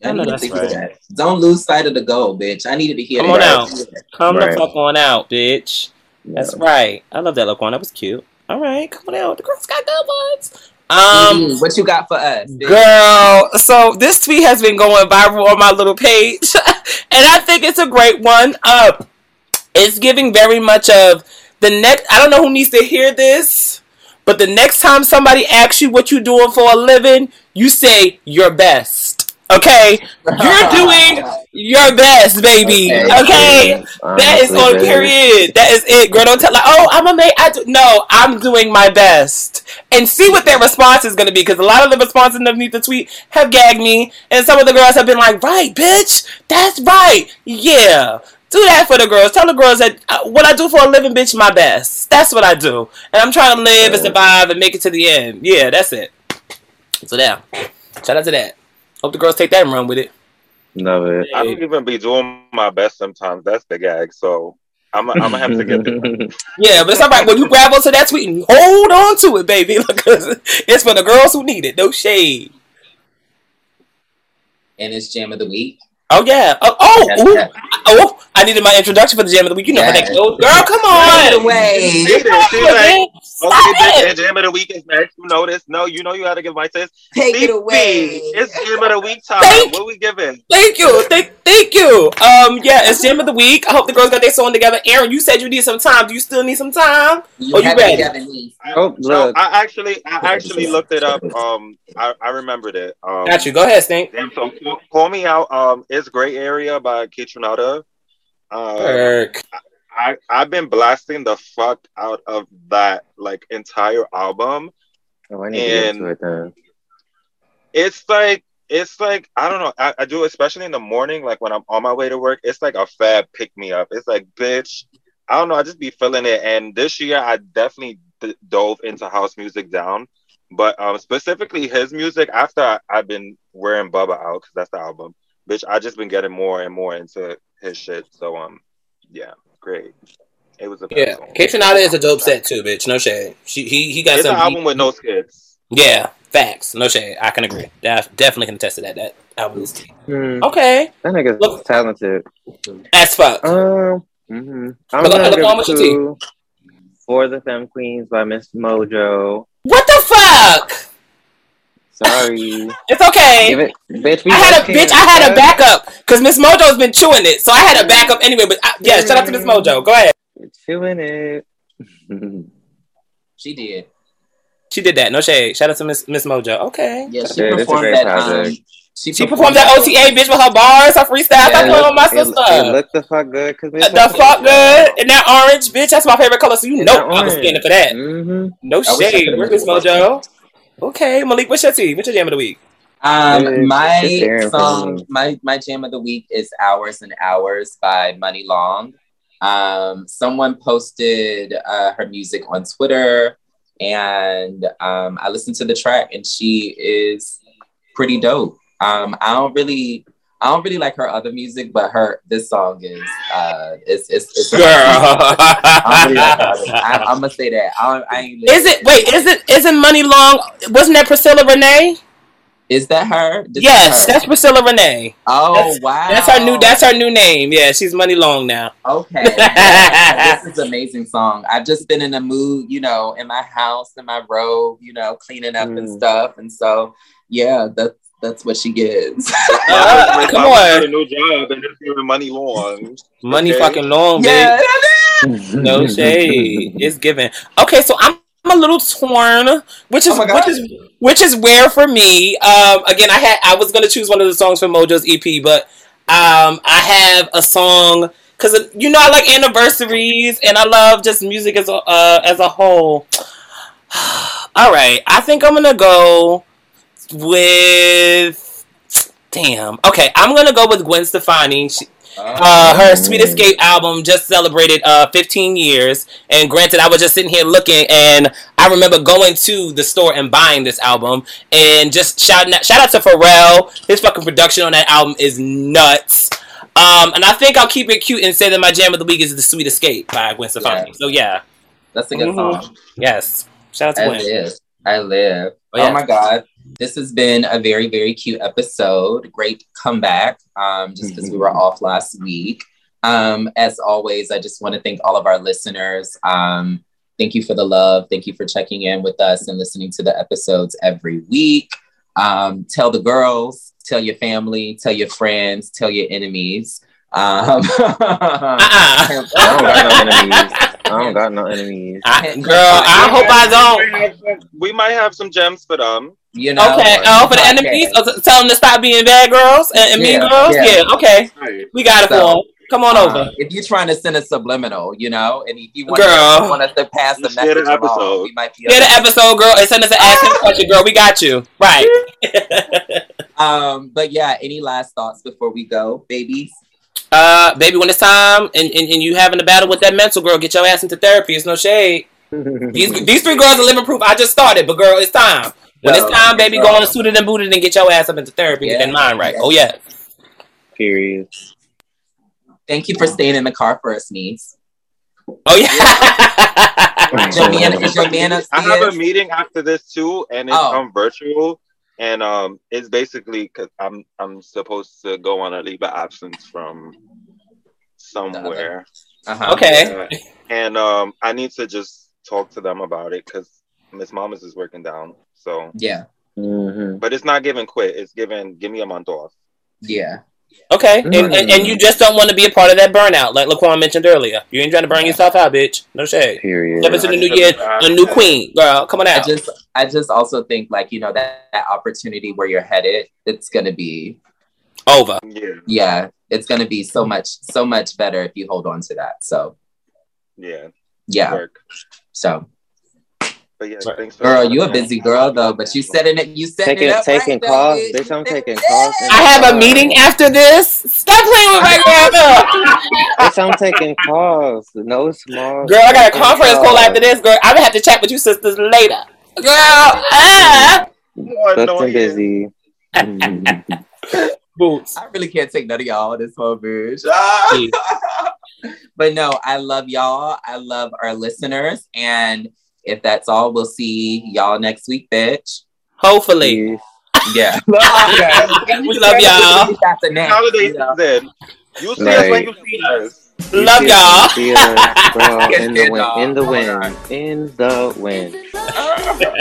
I I needed to hear right. that. Don't lose sight of the goal, bitch. I needed to hear Come that. Come on out. Come Right. the fuck on out, bitch. That's right. I love that look Laquan. That was cute. All right, come on out. The girls got good ones. Um, Mhm. what you got for us, bitch? Girl, so this tweet has been going viral on my little page, and I think it's a great one. Uh, it's giving very much of the next. I don't know who needs to hear this, but the next time somebody asks you what you're doing for a living, you say your best. Okay, you're doing your best, baby. Okay. Okay. That is on period. That is it, girl. Don't tell like, oh, I'm a mate. I do. No, I'm doing my best, and see what their response is going to be. Because a lot of the responses underneath the tweet have gagged me, and some of the girls have been like, "Right, bitch, that's right, yeah." Do that for the girls. Tell the girls that uh, what I do for a living, bitch, my best. That's what I do, and I'm trying to live and survive and make it to the end. Yeah, that's it. So now, Shout out to that. Hope the girls take that and run with it. Love it. I don't even be doing my best sometimes. That's the gag. So I'm, I'm gonna have to get there. Yeah, but it's all right. When you grab onto that tweet and hold on to it, baby, because it's for the girls who need it. No shade. And it's jam of the week. Oh yeah. Oh, oh, ooh. oh! I needed my introduction for the jam of the week. You know how that Yes. goes, girl. Come Take it on. away. She did. She's like, Okay, bitch, and jam of the week is next. You know this. No, you know you had to give my sis. Take it CP, away. It's jam of the week time. Thank- What we giving? Thank you. Thank, thank you. Um, yeah, it's gym of the week. I hope the girls got their song together. Aaron, you said you need some time. Do you still need some time? You Oh, you ready? it together, niece. Oh, No. I actually, I actually looked it up. Um, I, I remembered it. Um, Got you. Go ahead, Stink. And so, call, call me out. Um, it's Gray Area by Kaytranada. Um, Kirk. I I've been blasting the fuck out of that like entire album. Oh, I need to get and- to it then. It's like it's like I don't know. I, I do especially in the morning, like when I'm on my way to work. It's like a fab pick me up. It's like bitch. I don't know. I just be feeling it. And this year, I definitely d- dove into house music down. But um, specifically his music after I, I've been wearing Bubba out because that's the album. Bitch, I just been getting more and more into his shit. So um, yeah, great. It was a Yeah, song. Kaytranada is a dope set too, bitch. No shade. She he he got It's an some. album with no skits. Yeah, facts. No shade. I can agree. Def- definitely can attest to that. That album is Hmm, okay. that nigga's Look- talented. As fuck. Um, mhm. I'm Look- gonna look give on with your to For the Femme Queens by Miss Mojo. What the fuck? Sorry. It's okay. give it, bitch. We I had a both bitch. I had a backup because Miss Mojo's been chewing it, so I had a backup anyway. But I, yeah, shout out to Miss Mojo. Go ahead. Chewing it. She did. She did that. No shade. Shout out to Miss Miss Mojo. Okay. Yeah, she Yeah, this is a performed that. Um, she, She performed that OTA bitch with her bars, her freestyle. Stop Yeah, playing on my It, sister. it looked the fuck good. Cause Miss the Mojo- fuck good. And that orange, bitch, that's my favorite color. So you And know that I was orange. standing for that. Mm-hmm. No I wish I shade. could've Where's Miss it work. Mojo? Okay, Malik, what's your tea? What's your jam of the week? Um, It's- my it's song, my my jam of the week is "Hours and Hours" by Muni Long. Um, someone posted uh, her music on Twitter, and um, I listened to the track, and she is pretty dope. Um, I don't really, I don't really like her other music, but her this song is, uh, it's it's, it's Girl. I'm, really like I, I'm gonna say that. I, I ain't Is it wait, is it isn't Muni Long wasn't that Priscilla Renea? Is that her? This Yes, her. that's Priscilla Renea. oh that's- wow. That's her new that's her new name. Yeah, she's Muni Long now. Okay. Yeah, this is an amazing song. I've just been in a mood, you know, in my house, in my robe, you know, cleaning up and Mm. stuff. And so, yeah, that's that's what she gives. Uh, come on. A new job and it's giving money long. Money Okay. fucking long, yeah. bitch. No shade. It's given. Okay, so I'm I'm a little torn, which is Oh which is which is where for me. Um, again, I had I was gonna choose one of the songs from Mojo's EP, but um, I have a song because you know I like anniversaries and I love just music as a uh, as a whole. All right, I think I'm gonna go with. Damn. Okay, I'm gonna go with Gwen Stefani. She, uh, her Sweet Escape album just celebrated uh 15 years, and granted, I was just sitting here looking, and I remember going to the store and buying this album, and just shouting out, shout out to Pharrell. His fucking production on that album is nuts. Um, and I think I'll keep it cute and say that my jam of the week is "The Sweet Escape" by Gwen Stefani. Yeah. So yeah, That's a good Mhm. song. yes, shout out to I Gwen. live. I live. Oh, yeah. Oh my God. This has been a very, very cute episode. Great comeback. Um, just because we were off last week. Um, as always, I just want to thank all of our listeners. Um, thank you for the love. Thank you for checking in with us and listening to the episodes every week. Um, tell the girls, tell your family, tell your friends, tell your enemies. Um, Uh-uh. I don't got no enemies. I don't got no enemies. I- girl, I hope I don't. We might have some- We might have some gems for them. You know, Okay, oh, for the enemies, oh, so tell them to stop being bad girls and, and mean Yeah, girls. yeah. Yeah, okay, we got it So, for 'em. Come on Uh, over. if you're trying to send a subliminal, you know, and if you want, Girl. to, want us to pass the Just share the message along, episode. we might be. Get the episode, girl, and send us an ask him question, girl. We got you. Right. Um, but yeah, any last thoughts before we go, babies? uh, baby, when it's time and, and, and you having a battle with that mental girl, get your ass into therapy. It's no shade. These these three girls are living proof. I just started, but girl, it's time. When it's time, baby, no. go on and suited and booted and get your ass up into therapy and Yeah. get that mind right. Yeah. Oh yeah. Period. Thank you for staying in the car for us, niece. Oh yeah. Is your man, is your man I have a meeting after this too, and it's Oh. um virtual, and um it's basically because I'm I'm supposed to go on a leave of absence from somewhere. Uh-huh. okay. Yeah. and um I need to just talk to them about it because Miss Mamas is working down. So Yeah. Mm-hmm. but it's not giving quit. It's giving give me a month off. Yeah. Okay, and, and, and you just don't want to be a part of that burnout, like Laquan mentioned earlier. You ain't trying to burn yourself out, bitch. No shade. Period. Step into the new year, a new queen, girl. Come on I out. just I just also think like, you know, that, that opportunity where you're headed, it's gonna be Over. Yeah, yeah, it's gonna be so much so much better if you hold on to that. So yeah. yeah. Work. So But yeah, Right. thanks girl, you a busy girl though, but you setting it you setting Taking it up taking right, calls, bitch. bitch. I'm taking calls. I have a meeting after this. Stop playing with my girl. Bitch, I'm taking calls. No small. Girl, I got a conference call after this, girl. I'm gonna have to chat with you sisters later. Girl, ah. More Booked busy. Boots. I really can't take none of y'all this whole bitch. But no, I love y'all. I love our listeners. And if that's all, we'll see y'all next week, bitch. Hopefully. Peace. Yeah. we love y'all. After next, Holiday you know. season. You see us when you see us. You Love y'all. see us, girl, in the Yes, wind. In the y'all. wind. In the wind.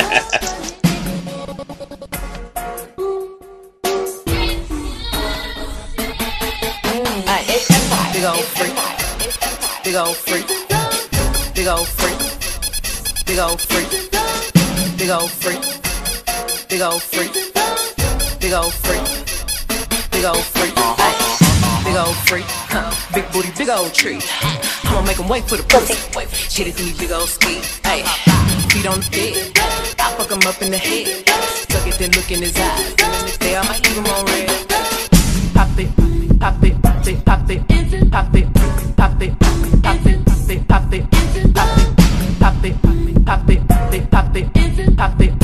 Big old freak. Big old freak. Big old freak big old freak, big old freak, big old freak, big old freak, big old freak, big old freak, huh? Big booty, big old tree. I'ma make him wait for the pussy. Shit, it's me, big old ski. Hey, feet on the bed. I fuck him up in the head. Suck it then look in his eyes. Say I might even him on red. Pop it, pop it, pop it, pop it, pop it, pop it, pop it. Pop it pop it, pop it, pop it, pop it,